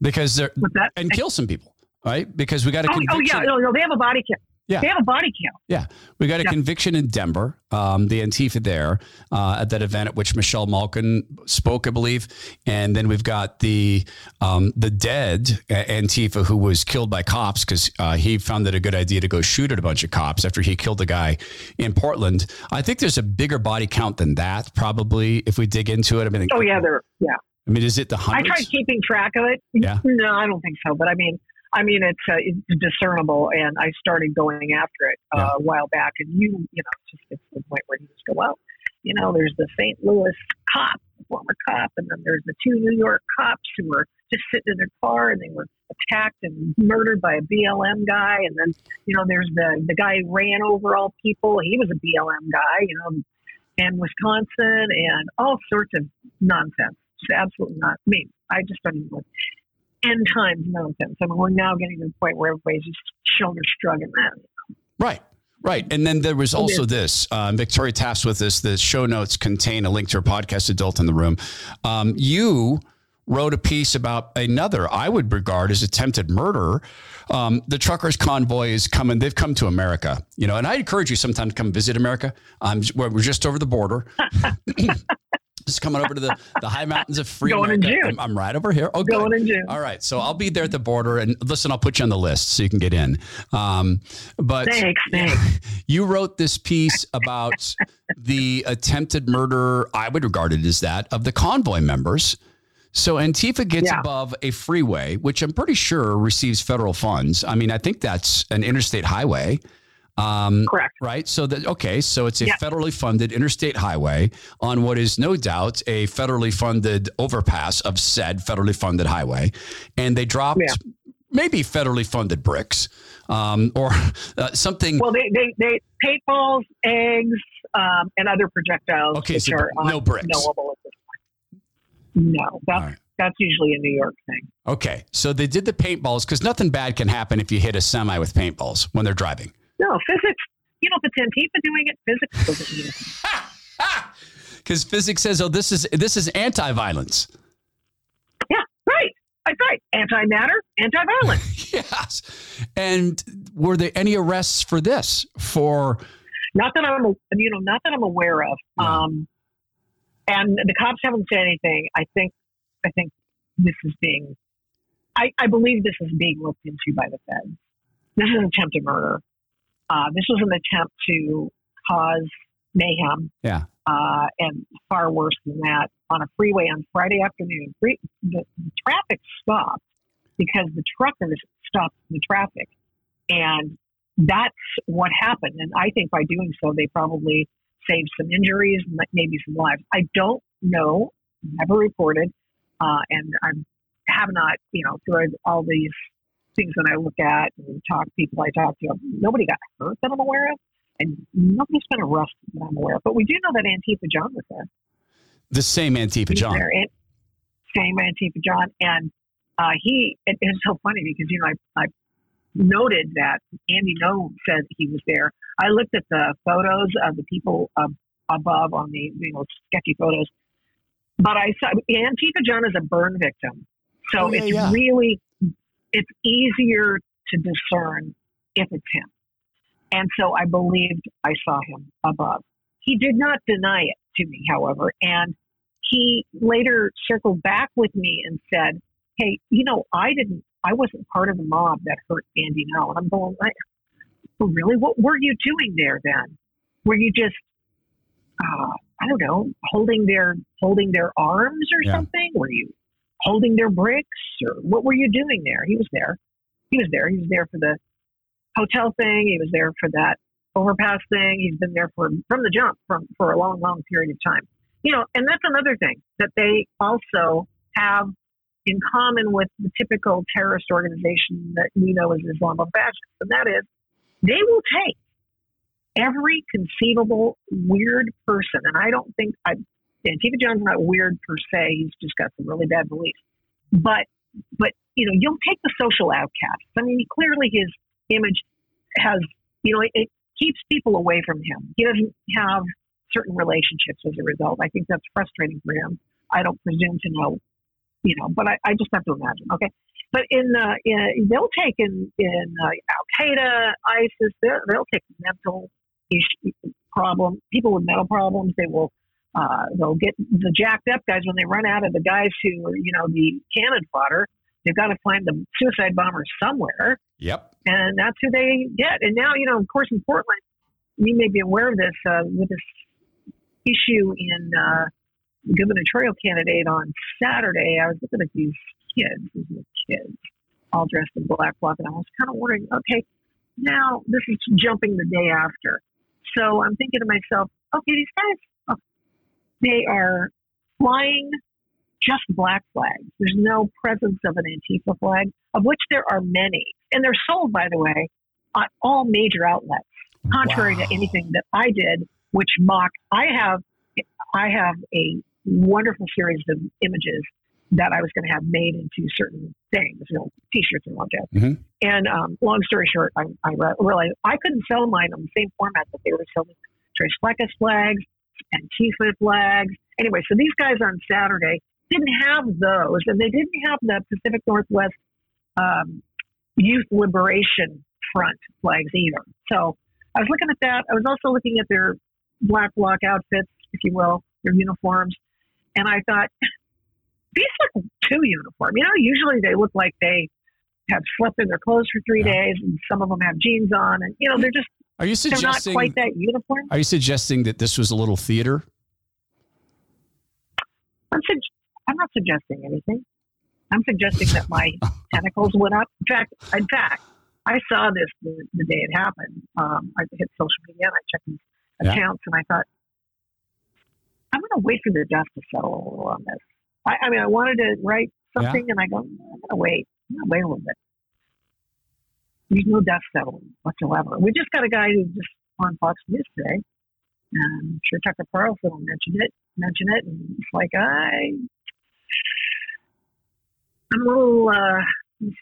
because they're and kill some people, right? Because we got to Oh, oh yeah, no, no, they have a body count. Yeah. They have a body count. Yeah, we got a Yeah. conviction in Denver. Um, the Antifa there uh, at that event at which Michelle Malkin spoke, I believe, and then we've got the um, the dead Antifa who was killed by cops because uh, he found it a good idea to go shoot at a bunch of cops after he killed a guy in Portland. I think there's a bigger body count than that, probably if we dig into it. I mean, Oh yeah, they're yeah. I mean, is it the hundreds? I tried keeping track of it. Yeah. No, I don't think so. But I mean, I mean, it's uh, it's discernible, and I started going after it uh, Yeah. a while back. And you, you know, it's just it's the point where you just go, well, you know, there's the St. Louis cop, former cop, and then there's the two New York cops who were just sitting in their car and they were attacked and murdered by a BLM guy. And then, you know, there's the the guy who ran over all people. He was a BLM guy, you know, and Wisconsin and all sorts of nonsense. Just absolutely not. I mean, I just don't even end times nonsense. I mean, we're now getting to the point where everybody's just shoulder shrugging that. Right. Right. And then there was also this um, Victoria Taft's with us. The show notes contain a link to her podcast, Adult in the Room. Um, you wrote a piece about another, I would regard as attempted murder. Um, the truckers convoy is coming. They've come to America, you know, and I encourage you sometime to come visit America. Um, we're just over the border. just coming over to the, the high mountains of free Going in June. I'm, I'm right over here. Oh. Going in June. All right. So I'll be there at the border and listen, I'll put you on the list so you can get in. Um, but Thanks, thanks. you wrote this piece about the attempted murder, I would regard it as that, of the convoy members. So Antifa gets Yeah. above a freeway, which I'm pretty sure receives federal funds. I mean, I think that's an interstate highway. Um, Correct. Right. So that okay. So it's a Yeah. federally funded interstate highway on what is no doubt a federally funded overpass of said federally funded highway, and they dropped Yeah. maybe federally funded bricks um, or uh, something. Well, they they they paintballs, eggs, um, and other projectiles Okay, which so are no bricks. unknowable at this point. No, that's right. that's usually a New York thing. Okay, so they did the paintballs because nothing bad can happen if you hit a semi with paintballs when they're driving. No physics. You know, it's Antifa doing it, physics doesn't mean it. Because physics says, "Oh, this is this is anti-violence." Yeah, right. That's right. Antimatter, anti-violence. yes. And were there any arrests for this? For Not that I'm, you know, not that I'm aware of. Um, and the cops haven't said anything. I think, I think this is being, I, I believe this is being looked into by the feds. This is an attempted murder. Uh, this was an attempt to cause mayhem, yeah, uh, and far worse than that on a freeway on Friday afternoon. Free, the, the traffic stopped because the truckers stopped the traffic, and that's what happened. And I think by doing so, they probably saved some injuries, m- maybe some lives. I don't know, never reported, uh, and I have not, you know, through all these things that I look at and talk to people I talk to, nobody got hurt that I'm aware of, and nobody's been arrested that I'm aware of. But we do know that Antifa John was there. the same Antifa He's John. there, same Antifa John, and uh, he. It, it's so funny because you know I, I noted that Andy Ngo said he was there. I looked at the photos of the people ab- above on the you know sketchy photos, but I saw Antifa John is a burn victim, so Oh, yeah, it's yeah. really it's easier to discern if it's him. And so I believed I saw him above. He did not deny it to me, however, and he later circled back with me and said, "Hey, you know, I didn't, I wasn't part of the mob that hurt Andy Ngo." And I'm going, "What? "Oh, really? What were you doing there then? Were you just, uh, I don't know, holding their holding their arms or Yeah. something? Were you holding their bricks or what were you doing there?" He was there. He was there. He was there for the hotel thing. He was there for that overpass thing. He's been there for from the jump from for a long, long period of time. You know, and that's another thing that they also have in common with the typical terrorist organization that we know as Islamofascists, and that is they will take every conceivable weird person, and I don't think I, Antifa John's not weird per se. He's just got some really bad beliefs, but but you know, you'll take the social outcast. I mean, clearly his image has, you know, it, keeps people away from him. He doesn't have certain relationships as a result. I think that's frustrating for him. I don't presume to know, you know, but I, I just have to imagine. Okay. but in, uh, in they'll take in in uh, Al Qaeda, ISIS, they'll take mental issue, problem people with mental problems. They will uh, they'll get the jacked up guys when they run out of the guys who are you know the cannon fodder. They've got to find the suicide bombers somewhere. Yep. And that's who they get. And now, you know, of course, in Portland, you may be aware of this uh, with this issue in uh, gubernatorial candidate on Saturday. I was looking at these kids, these kids, all dressed in black and I was kind of wondering, okay, now this is jumping the day after. So I'm thinking to myself, okay, these guys, they are flying just black flags. There's no presence of an Antifa flag, of which there are many. And they're sold, by the way, on all major outlets, contrary wow. to anything that I did, which mocked. I have, I have a wonderful series of images that I was going to have made into certain things, you know, T-shirts and whatnot. Mm-hmm. And um, long story short, I, I realized I couldn't sell mine on the same format that they were selling Tres Fleckis flags, Antifa flags. Anyway, so these guys on Saturday didn't have those, and they didn't have the Pacific Northwest um, Youth Liberation Front flags either. So I was looking at that. I was also looking at their black bloc outfits, if you will, their uniforms, and I thought these look too uniform. You know, usually they look like they have slept in their clothes for three yeah. days, and some of them have jeans on, and you know they're just. Are you suggesting not quite that uniform? Are you suggesting that this was a little theater? I'm, su- I'm not suggesting anything. I'm suggesting that my tentacles went up. In fact, in fact, I saw this the, the day it happened. Um, I hit social media and I checked these yeah. accounts, and I thought, I'm going to wait for the dust to settle a little on this. I, I mean, I wanted to write something, yeah. and I go, I'm going to wait. I'm going to wait a little bit. There's no dust settling whatsoever. We just got a guy who just on Fox News today. And I'm sure Tucker Carlson will mention it, mention it, and it's like I, I'm a little uh,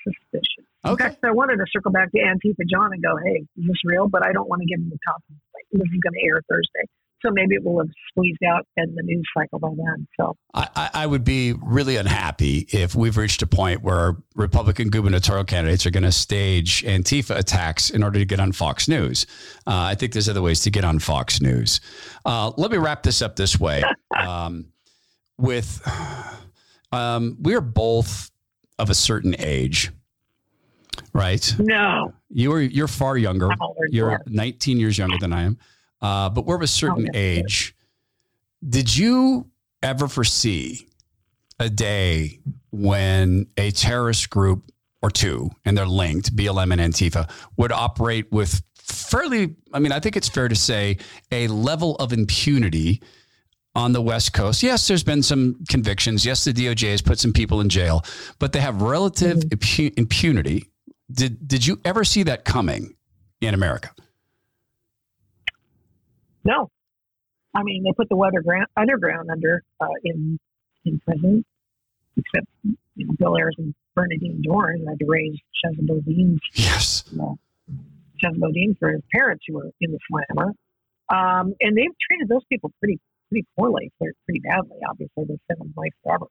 suspicious. Okay. In fact, I wanted to circle back to Antifa John and go, "Hey, is this real?" But I don't want to give him the top. This is going to air Thursday so maybe it will have squeezed out in the news cycle by then. So I, I would be really unhappy if we've reached a point where Republican gubernatorial candidates are going to stage Antifa attacks in order to get on Fox News. Uh, I think there's other ways to get on Fox News. Uh, let me wrap this up this way. Um, with um, we are both of a certain age right? No. You are you're far younger. You're 19 years younger than I am uh, but we're of a certain oh, age. Did you ever foresee a day when a terrorist group or two, and they're linked, BLM and Antifa, would operate with fairly, I mean, I think it's fair to say, a level of impunity on the West Coast. Yes, there's been some convictions. Yes, the DOJ has put some people in jail, but they have relative mm-hmm. impunity. Did did you ever see that coming in America? No, I mean they put the underground underground under uh, in in prison, except you know, Bill Ayers and Bernardine Dohrn had to raise Boudin's yes. Uh, Chesa Boudin for his parents who were in the slammer, um, and they've treated those people pretty pretty poorly, pretty badly. Obviously, they sent them life forever.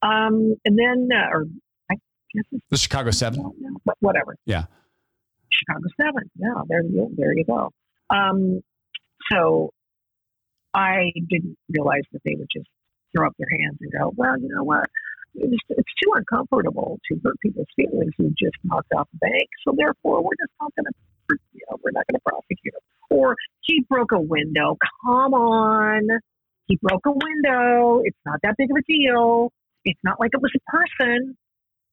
Um, and then, uh, or I guess it's the Chicago Seven, but whatever. Yeah, Chicago Seven. Yeah, there you there you go. Um, so I didn't realize that they would just throw up their hands and go, well, you know what? It's, it's too uncomfortable to hurt people's feelings who just knocked off the bank. So therefore, we're just not going to, you know, we're not going to prosecute him. Or he broke a window. Come on. He broke a window. It's not that big of a deal. It's not like it was a person.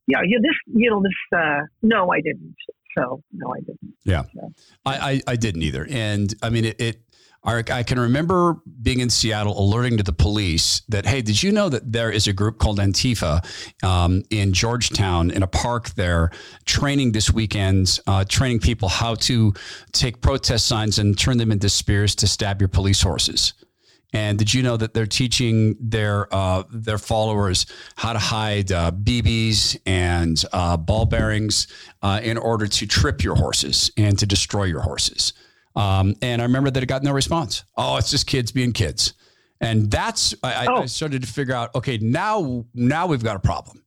Yeah, yeah. This, you know, this. Uh, no, I didn't. So no, I didn't. Yeah, so. I, I, I didn't either. And I mean, it, it I can remember being in Seattle alerting to the police that, hey, did you know that there is a group called Antifa um, in Georgetown in a park there training this weekend, uh, training people how to take protest signs and turn them into spears to stab your police horses? And did you know that they're teaching their uh, their followers how to hide uh, BBs and uh, ball bearings uh, in order to trip your horses and to destroy your horses? Um, and I remember that it got no response. Oh, it's just kids being kids. And that's I, oh. I started to figure out. Okay, now now we've got a problem.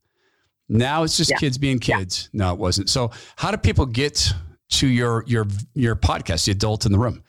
Now it's just Yeah. kids being kids. No, it wasn't. So how do people get to your your your podcast, The Adult in the Room?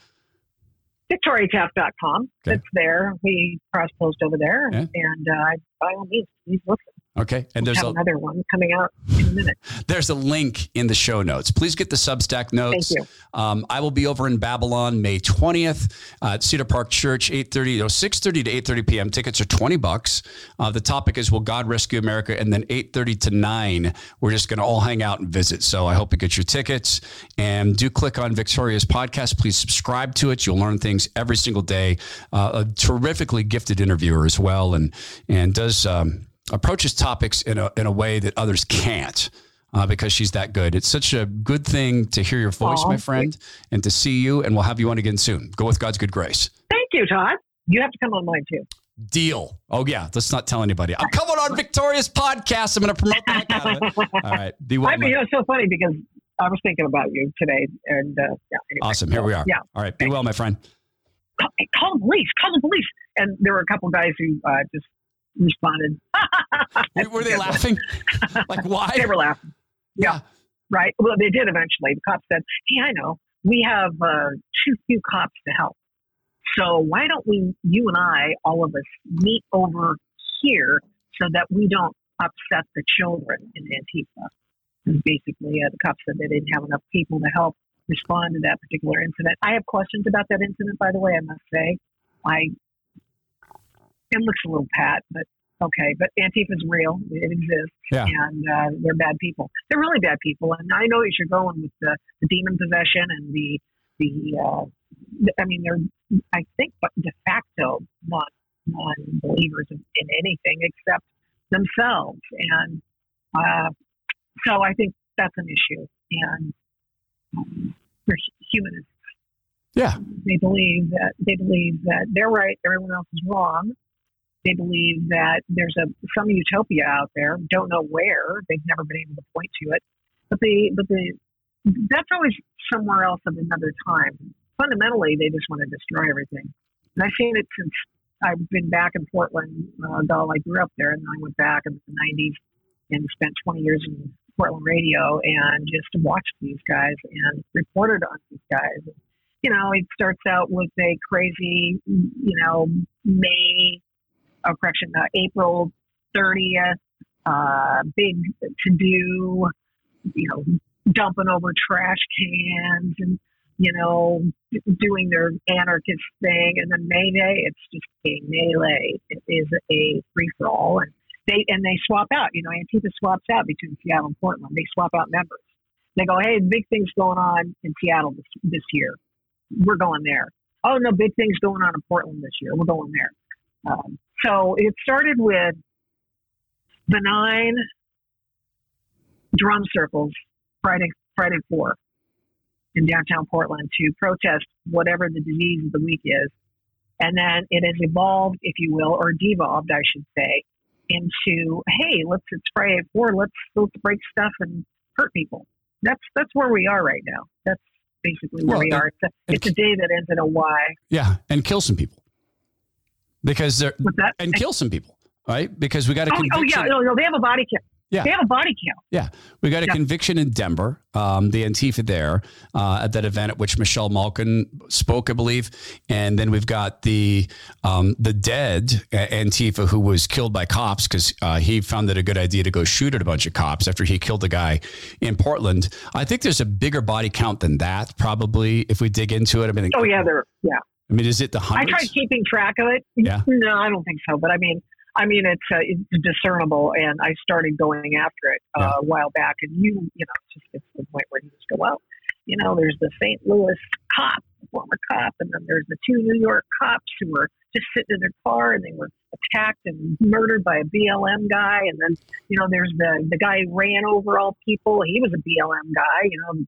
VictoriaTaft.com. Okay. It's there. We cross post over there, Yeah. and uh, by all means, please listen. Okay. And there's a another one coming out in a minute. there's a link in the show notes. Please get the Substack notes. Thank Um, I will be over in Babylon May 20th uh, at Cedar Park Church, 8:30, no, 6:30 to 8:30 p.m. Tickets are 20 bucks. Uh, the topic is Will God Rescue America? And then 8:30 to 9, we're just going to all hang out and visit. So I hope you get your tickets and do click on Victoria's podcast. Please subscribe to it. You'll learn things every single day. Uh, a terrifically gifted interviewer as well, and and does. Um, approaches topics in a in a way that others can't. Uh, because she's that good. It's such a good thing to hear your voice, Aw, my friend, and to see you. And we'll have you on again soon. Go with God's good grace. Thank you, Todd. You have to come on mine too. Deal. Oh yeah. Let's not tell anybody. I'm coming on Victoria's podcast. I'm going to promote that. out of it. All right. Be well. I mean, you know, it's so funny because I was thinking about you today, and uh, yeah. Anyway. awesome. Here we are. Yeah. All right. Be well, my friend. Call, call the police. Call the police. And there were a couple guys who uh, just responded. Were, were they laughing? like why? They were laughing. Yeah. Right. Well, they did eventually. The cop said, "Hey, I know we have uh, too few cops to help. So why don't we, you and I, all of us, meet over here so that we don't upset the children in Antifa?" And basically, uh, the cops said they didn't have enough people to help respond to that particular incident. I have questions about that incident, by the way. I must say, I it looks a little pat, but okay. But Antifa's real; it exists, Yeah. and uh, they're bad people. They're really bad people, and I know that you're going with the, the demon possession and the the. Uh, I mean, they're I think, but de facto non non believers in, in anything except themselves, and uh, so I think that's an issue, and um, they're humanists. Yeah. They believe that they believe that they're right, everyone else is wrong. They believe that there's a some utopia out there. Don't know where. They've never been able to point to it. But they, but they, that's always somewhere else of another time. Fundamentally, they just want to destroy everything. And I've seen it since I've been back in Portland. Uh, though I grew up there, and then I went back in the '90s and spent 20 years in Portland radio and just watched these guys and reported on these guys. You know, it starts out with a crazy, you know, May, oh, correction, uh, April 30th, uh, big to do, you know, dumping over trash cans and, you know, doing their anarchist thing. And then May Day, it's just a melee. It is a free for all. And they, and they swap out, you know, Antifa swaps out between Seattle and Portland. They swap out members. They go, hey, big things going on in Seattle this, this year. We're going there. Oh, no, big things going on in Portland this year. We're going there. Um, so it started with benign drum circles Friday, Friday four in downtown Portland to protest whatever the disease of the week is. And then it has evolved, if you will, or devolved, I should say, into hey, let's it's Friday four, let's let's break stuff and hurt people. That's that's where we are right now. That's basically where Well, we and- are. It's a, it's a day that ends in a Y. Yeah. And kill some people because they're, that? and kill some people, right? Because we got a Oh, oh yeah, no, no, they have a body count. Yeah. They have a body count. Yeah, we got a Yeah. conviction in Denver, um, the Antifa there uh, at that event at which Michelle Malkin spoke, I believe, and then we've got the um, the dead uh, Antifa who was killed by cops because uh, he found it a good idea to go shoot at a bunch of cops after he killed a guy in Portland. I think there's a bigger body count than that, probably if we dig into it. I mean, Oh yeah, they're yeah. I mean, is it the hundreds? I tried keeping track of it. Yeah. No, I don't think so. But I mean, I mean, it's uh, it's discernible, and I started going after it uh, a while back. And you, you know, just gets to the point where you just go, well, you know, there's the St. Louis cop, former cop, and then there's the two New York cops who were just sitting in their car and they were attacked and murdered by a BLM guy. And then, you know, there's the the guy who ran over all people. He was a BLM guy, you know,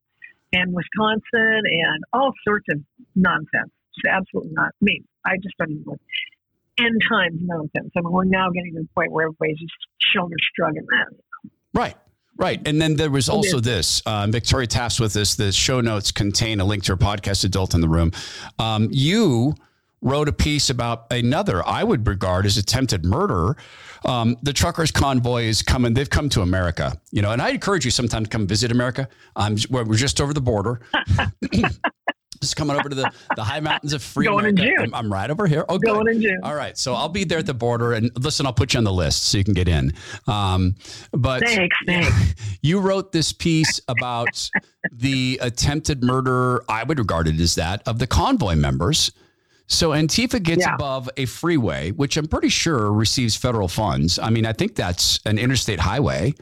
in Wisconsin, and all sorts of nonsense. Absolutely not. I mean, I just don't even. End times nonsense. I mean, we're now getting to the point where everybody's just shoulder shrugging. Ah, Right. Right. And then there was also this um, Victoria Taft's with this. The show notes contain a link to her podcast, Adult in the Room. Um, you wrote a piece about another I would regard as attempted murder. Um, the truckers convoy is coming. They've come to America, you know, and I encourage you sometime to come visit America. I'm we're just over the border. just coming over to the, the high mountains of free Going in America. June. I'm, I'm right over here. Oh, good. Going in June. All right, so I'll be there at the border, and listen, I'll put you on the list so you can get in. Um, but Thanks, thanks. you wrote this piece about the attempted murder. I would regard it as that of the convoy members. So Antifa gets Yeah. above a freeway, which I'm pretty sure receives federal funds. I mean, I think that's an interstate highway.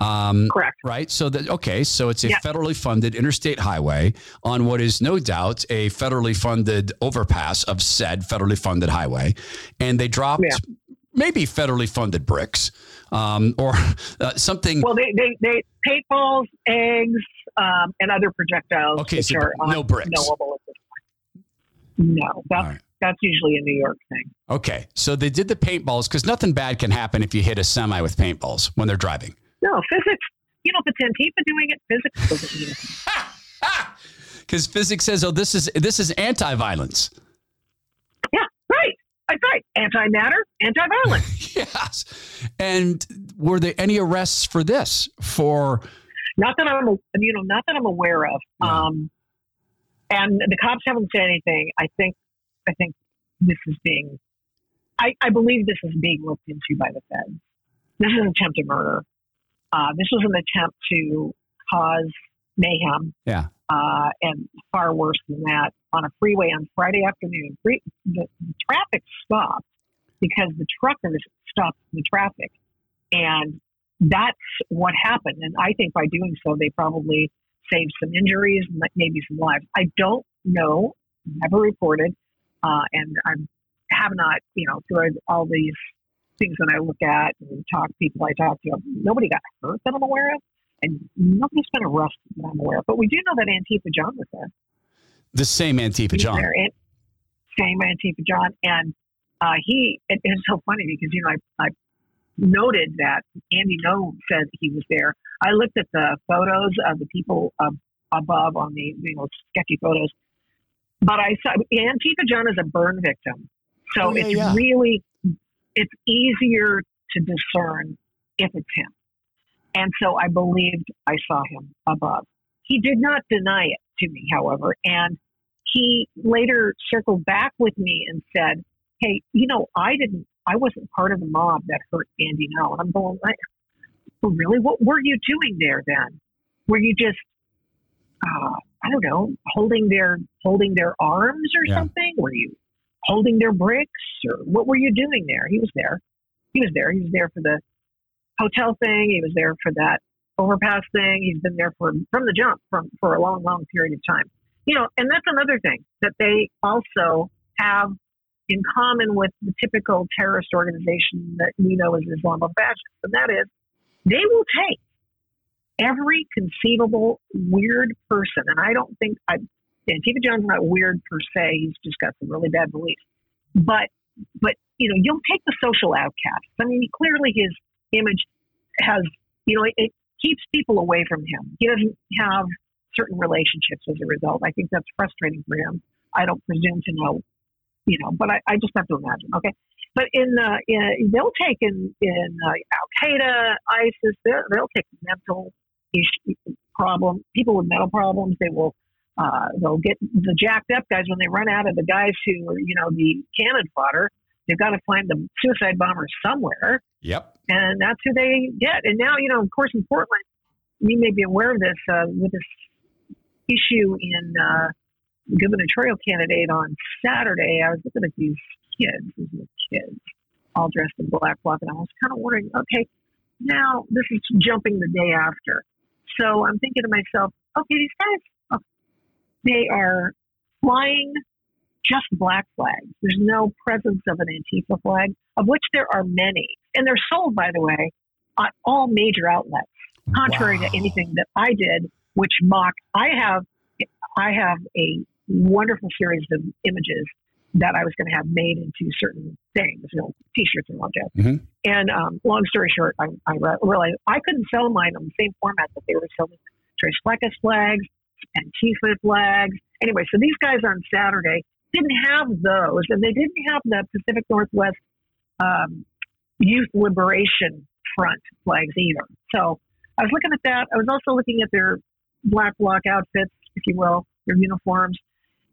Um, Correct. Right. So that okay. So it's a Yeah. federally funded interstate highway on what is no doubt a federally funded overpass of said federally funded highway, and they dropped Yeah. maybe federally funded bricks um, or uh, something. Well, they they, they paintballs, eggs, um, and other projectiles Okay, which so are no bricks. unknowable at this point. No, that's right. that's usually a New York thing. Okay, so they did the paintballs because nothing bad can happen if you hit a semi with paintballs when they're driving. No, physics. You know, it's Antifa doing it, physics doesn't mean it. Because physics says, "Oh, this is this is anti-violence." Yeah, right. That's right. Anti-matter, anti-violence. yes. And were there any arrests for this? For not that I'm, you know, not that I'm aware of. Um, and the cops haven't said anything. I think, I think this is being, I, I believe this is being looked into by the feds. This is an attempted murder. Uh, this was an attempt to cause mayhem, yeah, uh, and far worse than that on a freeway on Friday afternoon. Free, the, the traffic stopped because the truckers stopped the traffic, and that's what happened. And I think by doing so, they probably saved some injuries, and maybe some lives. I don't know, never reported, uh, and I have not, you know, through all these things that I look at and talk to people I talk to, nobody got hurt that I'm aware of, and nobody's been arrested that I'm aware of. But we do know that Antifa John was there. the same Antifa He's John. there, and- same Antifa John, and uh, he. It, it's so funny because you know I, I noted that Andy Ngo said he was there. I looked at the photos of the people ab- above on the you know sketchy photos, but I saw Antifa John is a burn victim, so Oh, yeah, it's yeah. really it's easier to discern if it's him. And so I believed I saw him above. He did not deny it to me, however, and he later circled back with me and said, "Hey, you know, I didn't, I wasn't part of the mob that hurt Andy Ngo." And I'm going, "Oh, "Really? What were you doing there then? Were you just, uh, I don't know, holding their holding their arms or Yeah. something? Were you holding their bricks or what were you doing there?" He was there. He was there. He was there for the hotel thing. He was there for that overpass thing. He's been there for from the jump from for a long, long period of time. You know, and that's another thing that they also have in common with the typical terrorist organization that we know as Islamofascists, and that is they will take every conceivable weird person, and I don't think I, Antifa John's not weird per se. He's just got some really bad beliefs, but but you know, you'll take the social outcasts. I mean, clearly his image has, you know, it, it keeps people away from him. He doesn't have certain relationships as a result. I think that's frustrating for him. I don't presume to know, you know, but I, I just have to imagine. Okay. But in, uh, in they'll take in, in uh, Al Qaeda, ISIS, they'll take mental issue, problem, people with mental problems. They will, uh, they'll get the jacked up guys when they run out of the guys who are, you know, the cannon fodder. They've got to find the suicide bombers somewhere Yep. and that's who they get. And now, you know, of course, in Portland, you may be aware of this uh, with this issue in uh, the gubernatorial candidate on Saturday. I was looking at these kids, these little kids, all dressed in black bloc, and I was kind of wondering, okay, now this is jumping the day after. So I'm thinking to myself, okay, these guys, they are flying just black flags. There's no presence of an Antifa flag, of which there are many. And they're sold, by the way, on all major outlets, contrary Wow. to anything that I did, which mock. I have, I have a wonderful series of images that I was going to have made into certain things, you know, T-shirts and all that. Mhm. And um, long story short, I, I realized I couldn't sell mine on the same format that they were selling Tres Fleckes flags, Antifa flags. Anyway, so these guys on Saturday didn't have those, and they didn't have the Pacific Northwest um, Youth Liberation Front flags either. So I was looking at that. I was also looking at their black bloc outfits, if you will, their uniforms,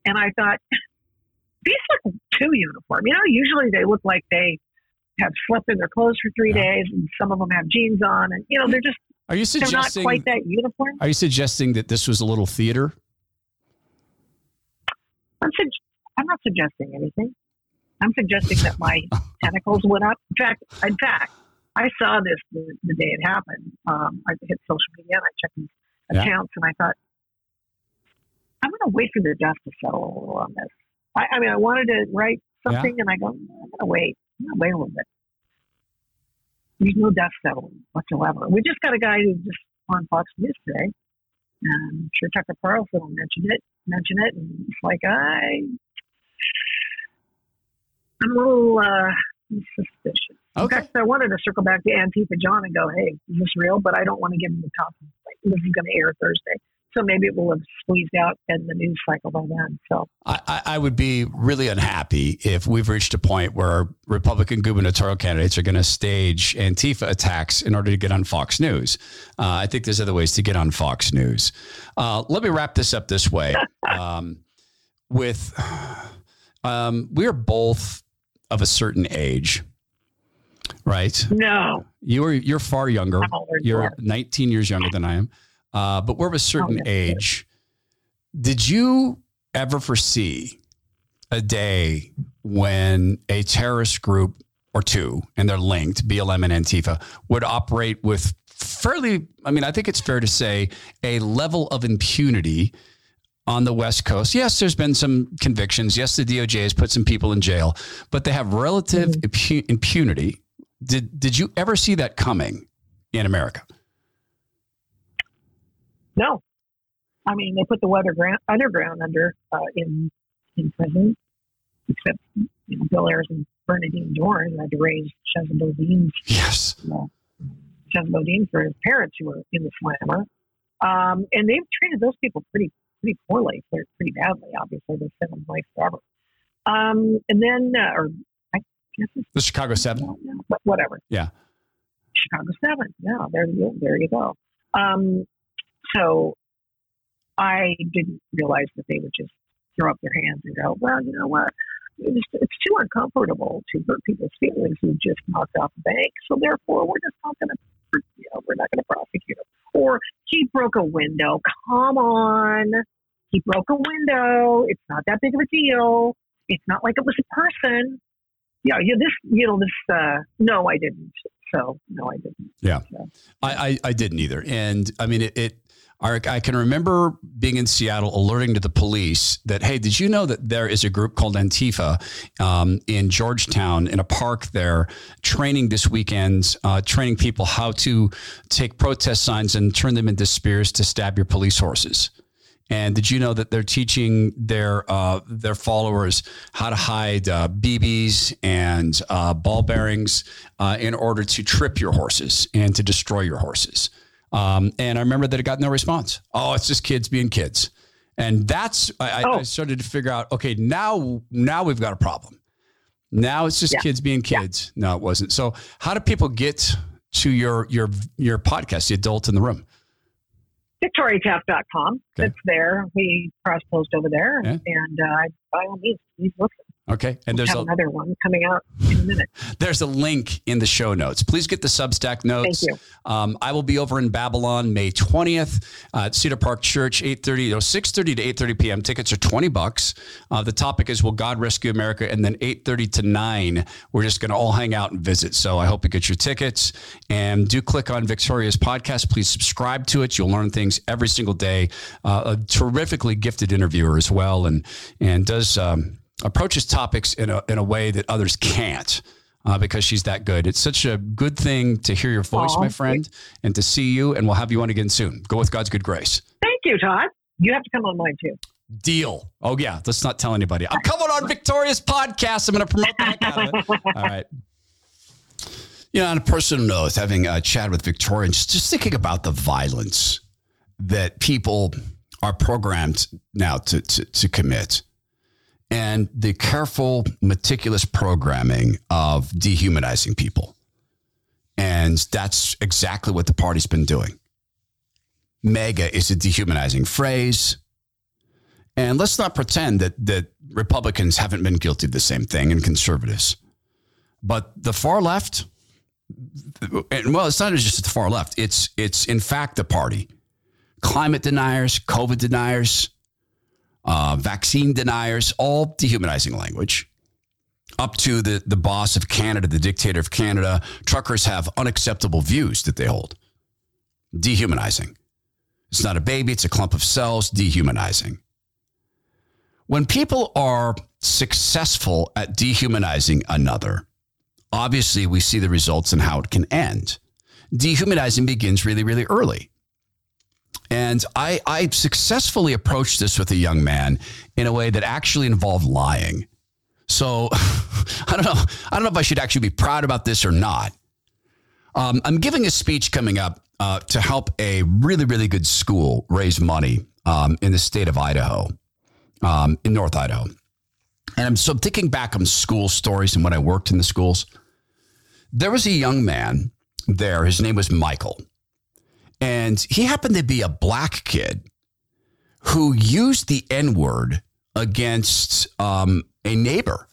and I thought these look too uniform. You know, usually they look like they have slept in their clothes for three days, and some of them have jeans on, and you know they're just Are you they're not suggesting? quite that uniform. Are you suggesting that this was a little theater? I'm, sug- I'm not suggesting anything. I'm suggesting that my tentacles went up. In fact, in fact, I saw this the, the day it happened. Um, I hit social media and I checked these Yeah. accounts, and I thought, I'm going to wait for the dust to settle a little on this. I, I mean, I wanted to write something, and I go, I'm going to wait. I'm going to wait a little bit. There's no death settling whatsoever. We just got a guy who just on Fox News today. And I'm sure Tucker Carlson will mention it, mention it, and it's like I, I'm a little uh, suspicious. In fact, I wanted to circle back to Antifa John and go, "Hey, is this real?" But I don't want to give him the top. Like, this is going to air Thursday, so maybe it will have squeezed out in the news cycle by then. So I, I- would be really unhappy if we've reached a point where Republican gubernatorial candidates are going to stage Antifa attacks in order to get on Fox News. Uh, I think there's other ways to get on Fox News. Uh, let me wrap this up this way. Um, with um, we are both of a certain age, right? no, You are you're far younger. I'm older than you You're are. 19 years younger than I am. Uh, but we're of a certain yes, age. Did you ever foresee a day when a terrorist group or two, and they're linked, BLM and Antifa, would operate with fairly, I mean, I think it's fair to say, a level of impunity on the West Coast. Yes, there's been some convictions. Yes, the DOJ has put some people in jail, but they have relative impu- impunity. Did did you ever see that coming in America? No. I mean, they put the underground underground under uh, in in prison, except you know, Bill Ayers and Bernardine Dohrn had to raise Chesa Boudin's Yes. uh, Chesa Boudin for his parents who were in the slammer. Um, and they've treated those people pretty pretty poorly, pretty pretty badly. Obviously, they sent them life forever. Um, and then, uh, or I guess it's The Chicago Seven. yeah, but whatever. Yeah. Chicago Seven. Yeah, there you there you go. Um, so I didn't realize that they would just throw up their hands and go, well, you know what? It's, it's too uncomfortable to hurt people's feelings who just knocked off a bank. So therefore, we're just not going to, you know, we're not going to prosecute him. Or he broke a window. Come on, he broke a window. It's not that big of a deal. It's not like it was a person. Yeah, yeah. This, you know, this. Uh, no, I didn't. So no, I didn't. Yeah. So. I, I, I didn't either. And I mean, it, it I I can remember being in Seattle alerting to the police that, hey, did you know that there is a group called Antifa um, in Georgetown in a park there training this weekend, uh, training people how to take protest signs and turn them into spears to stab your police horses? And did you know that they're teaching their uh, their followers how to hide uh, BBs and uh, ball bearings uh, in order to trip your horses and to destroy your horses? Um, and I remember that it got no response. Oh, it's just kids being kids, and that's I, I- I started to figure out. Okay, now now we've got a problem. Now it's just Yeah. kids being kids. No, it wasn't. So how do people get to your your your podcast, The Adult in the Room? VictoriaTaft.com. Okay. It's there. We cross post over there, Yeah. and uh, by all means, Okay, and there's a another one coming out in a minute. There's a link in the show notes. Please get the Substack notes. Thank Um, I will be over in Babylon May 20th uh, at Cedar Park Church, 8:30, no, 6:30 to 8:30 p.m. Tickets are 20 bucks. Uh, the topic is Will God Rescue America? And then 8:30 to 9, we're just going to all hang out and visit. So I hope you get your tickets and do click on Victoria's podcast. Please subscribe to it. You'll learn things every single day. Uh, a terrifically gifted interviewer as well, and and does. Um, approaches topics in a, in a way that others can't uh, because she's that good. It's such a good thing to hear your voice, Aw, my friend, and to see you. And we'll have you on again soon. Go with God's good grace. Thank you, Todd. You have to come on mine too. Deal. Oh, yeah. Let's not tell anybody. I'm coming on Victoria's podcast. I'm going to promote the heck out of it. All right. You know, on a personal note, having a chat with Victoria, just, just thinking about the violence that people are programmed now to, to, to commit. And the careful, meticulous programming of dehumanizing people. And that's exactly what the party's been doing. MAGA is a dehumanizing phrase. And let's not pretend that, that Republicans haven't been guilty of the same thing and conservatives. But the far left, and well, it's not just the far left, it's, it's in fact the party. Climate deniers, COVID deniers, uh, vaccine deniers, all dehumanizing language. Up to the, the boss of Canada, the dictator of Canada, truckers have unacceptable views that they hold. Dehumanizing. It's not a baby, it's a clump of cells, dehumanizing. When people are successful at dehumanizing another, obviously we see the results and how it can end. Dehumanizing begins really, really early. And I, I successfully approached this with a young man in a way that actually involved lying. So I don't know. I don't know if I should actually be proud about this or not. Um, I'm giving a speech coming up uh, to help a really, really good school raise money um, in the state of Idaho, um, in North Idaho. And I'm so thinking back on school stories and when I worked in the schools. There was a young man there. His name was Michael. And he happened to be a black kid who used the N word against um, a neighbor.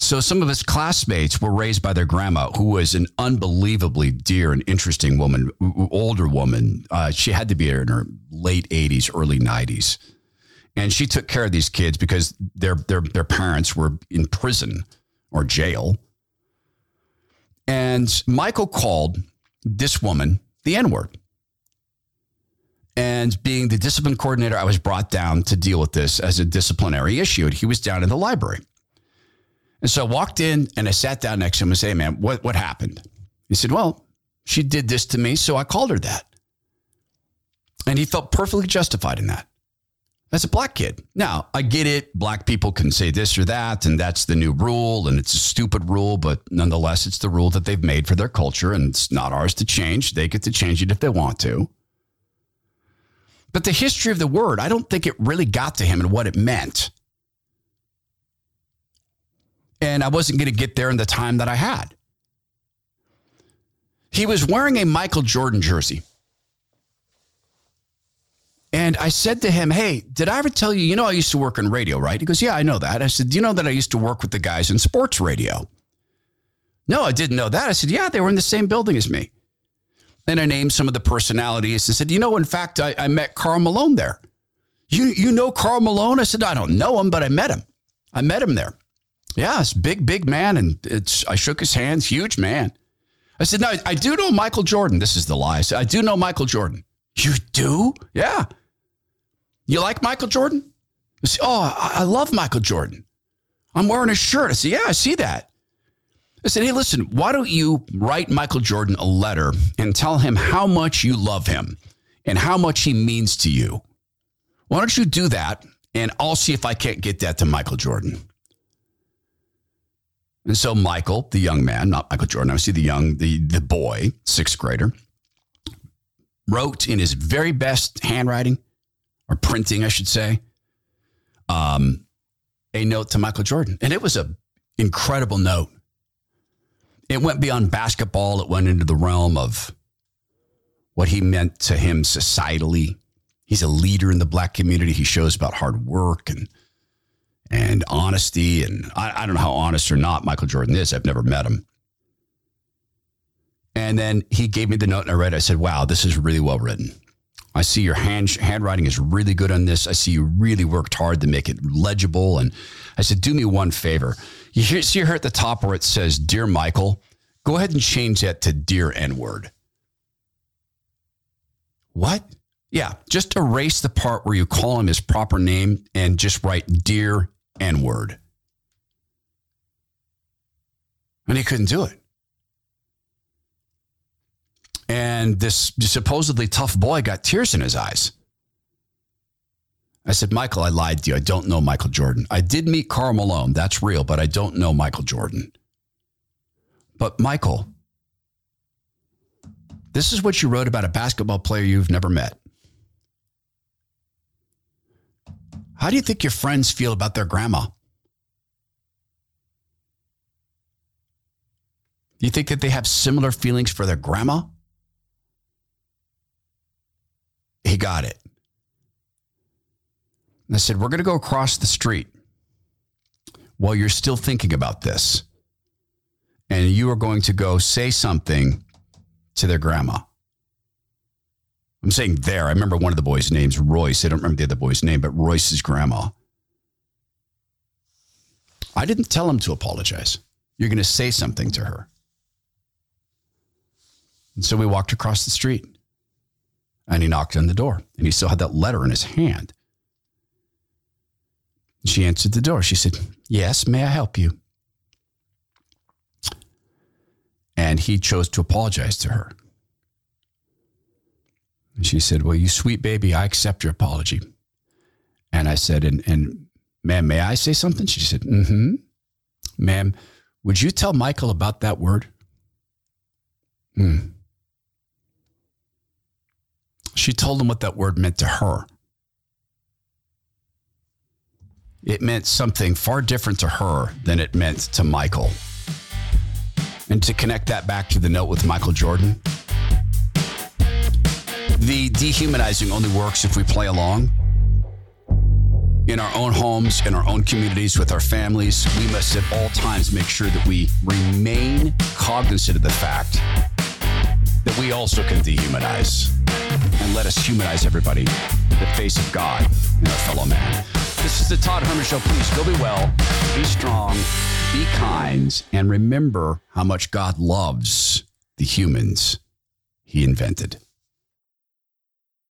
So some of his classmates were raised by their grandma, who was an unbelievably dear and interesting woman, older woman. Uh, she had to be in her late 80s, early 90s. And she took care of these kids because their, their, their parents were in prison or jail. And Michael called this woman the N word. And being the discipline coordinator, I was brought down to deal with this as a disciplinary issue. And he was down in the library. And so I walked in and I sat down next to him and said, hey, man, what, what happened? He said, well, she did this to me, so I called her that. And he felt perfectly justified in that as a black kid. Now, I get it. Black people can say this or that, and that's the new rule, and it's a stupid rule, but nonetheless, it's the rule that they've made for their culture, and it's not ours to change. They get to change it if they want to. But the history of the word, I don't think it really got to him and what it meant. And I wasn't going to get there in the time that I had. He was wearing a Michael Jordan jersey. And I said to him, Hey, did I ever tell you, you know, I used to work in radio, right? He goes, Yeah, I know that. I said, Do you know that I used to work with the guys in sports radio? No, I didn't know that. I said, Yeah, they were in the same building as me. And I named some of the personalities. and said, You know, in fact, I, I met Karl Malone there. You, you know Karl Malone? I said, I don't know him, but I met him. I met him there. Yeah, it's big, big man. And it's I shook his hands, huge man. I said, No, I do know Michael Jordan. This is the lie. I said, I do know Michael Jordan. You do? Yeah. You like Michael Jordan? Said, Oh, I love Michael Jordan. I'm wearing a shirt. I said, Yeah, I see that. I said, Hey, listen, why don't you write Michael Jordan a letter and tell him how much you love him and how much he means to you? Why don't you do that? And I'll see if I can't get that to Michael Jordan. And so Michael, the young man, not Michael Jordan, I see the young, the, the boy, sixth grader, wrote in his very best handwriting, or printing, I should say, um, a note to Michael Jordan. And it was an incredible note. It went beyond basketball, it went into the realm of what he meant to him societally. He's a leader in the black community. He shows about hard work and and honesty. And I, I don't know how honest or not Michael Jordan is. I've never met him. And then he gave me the note and I read it. I said, wow, this is really well written. I see your hand, handwriting is really good on this. I see you really worked hard to make it legible. And I said, do me one favor. You see here at the top where it says, Dear Michael, go ahead and change that to Dear N word. What? Yeah, just erase the part where you call him his proper name and just write Dear N word. And he couldn't do it. And this supposedly tough boy got tears in his eyes. I said, Michael, I lied to you. I don't know Michael Jordan. I did meet Karl Malone. That's real, but I don't know Michael Jordan. But Michael, this is what you wrote about a basketball player you've never met. How do you think your friends feel about their grandma? Do you think that they have similar feelings for their grandma? He got it. And I said, We're going to go across the street while you're still thinking about this. And you are going to go say something to their grandma. I'm saying there. I remember one of the boys' names, Royce. I don't remember the other boy's name, but Royce's grandma. I didn't tell him to apologize. You're going to say something to her. And so we walked across the street and he knocked on the door and he still had that letter in his hand. She answered the door. She said, Yes, may I help you? And he chose to apologize to her. And she said, Well, you sweet baby, I accept your apology. And I said, And, and ma'am, may I say something? She said, Mm hmm. Ma'am, would you tell Michael about that word? Hmm. She told him what that word meant to her. It meant something far different to her than it meant to Michael. And to connect that back to the note with Michael Jordan, the dehumanizing only works if we play along. In our own homes, in our own communities, with our families, we must at all times make sure that we remain cognizant of the fact that we also can dehumanize. And let us humanize everybody in the face of God and our fellow man. This is the Todd Herman Show. Please go be well, be strong, be kind, and remember how much God loves the humans he invented.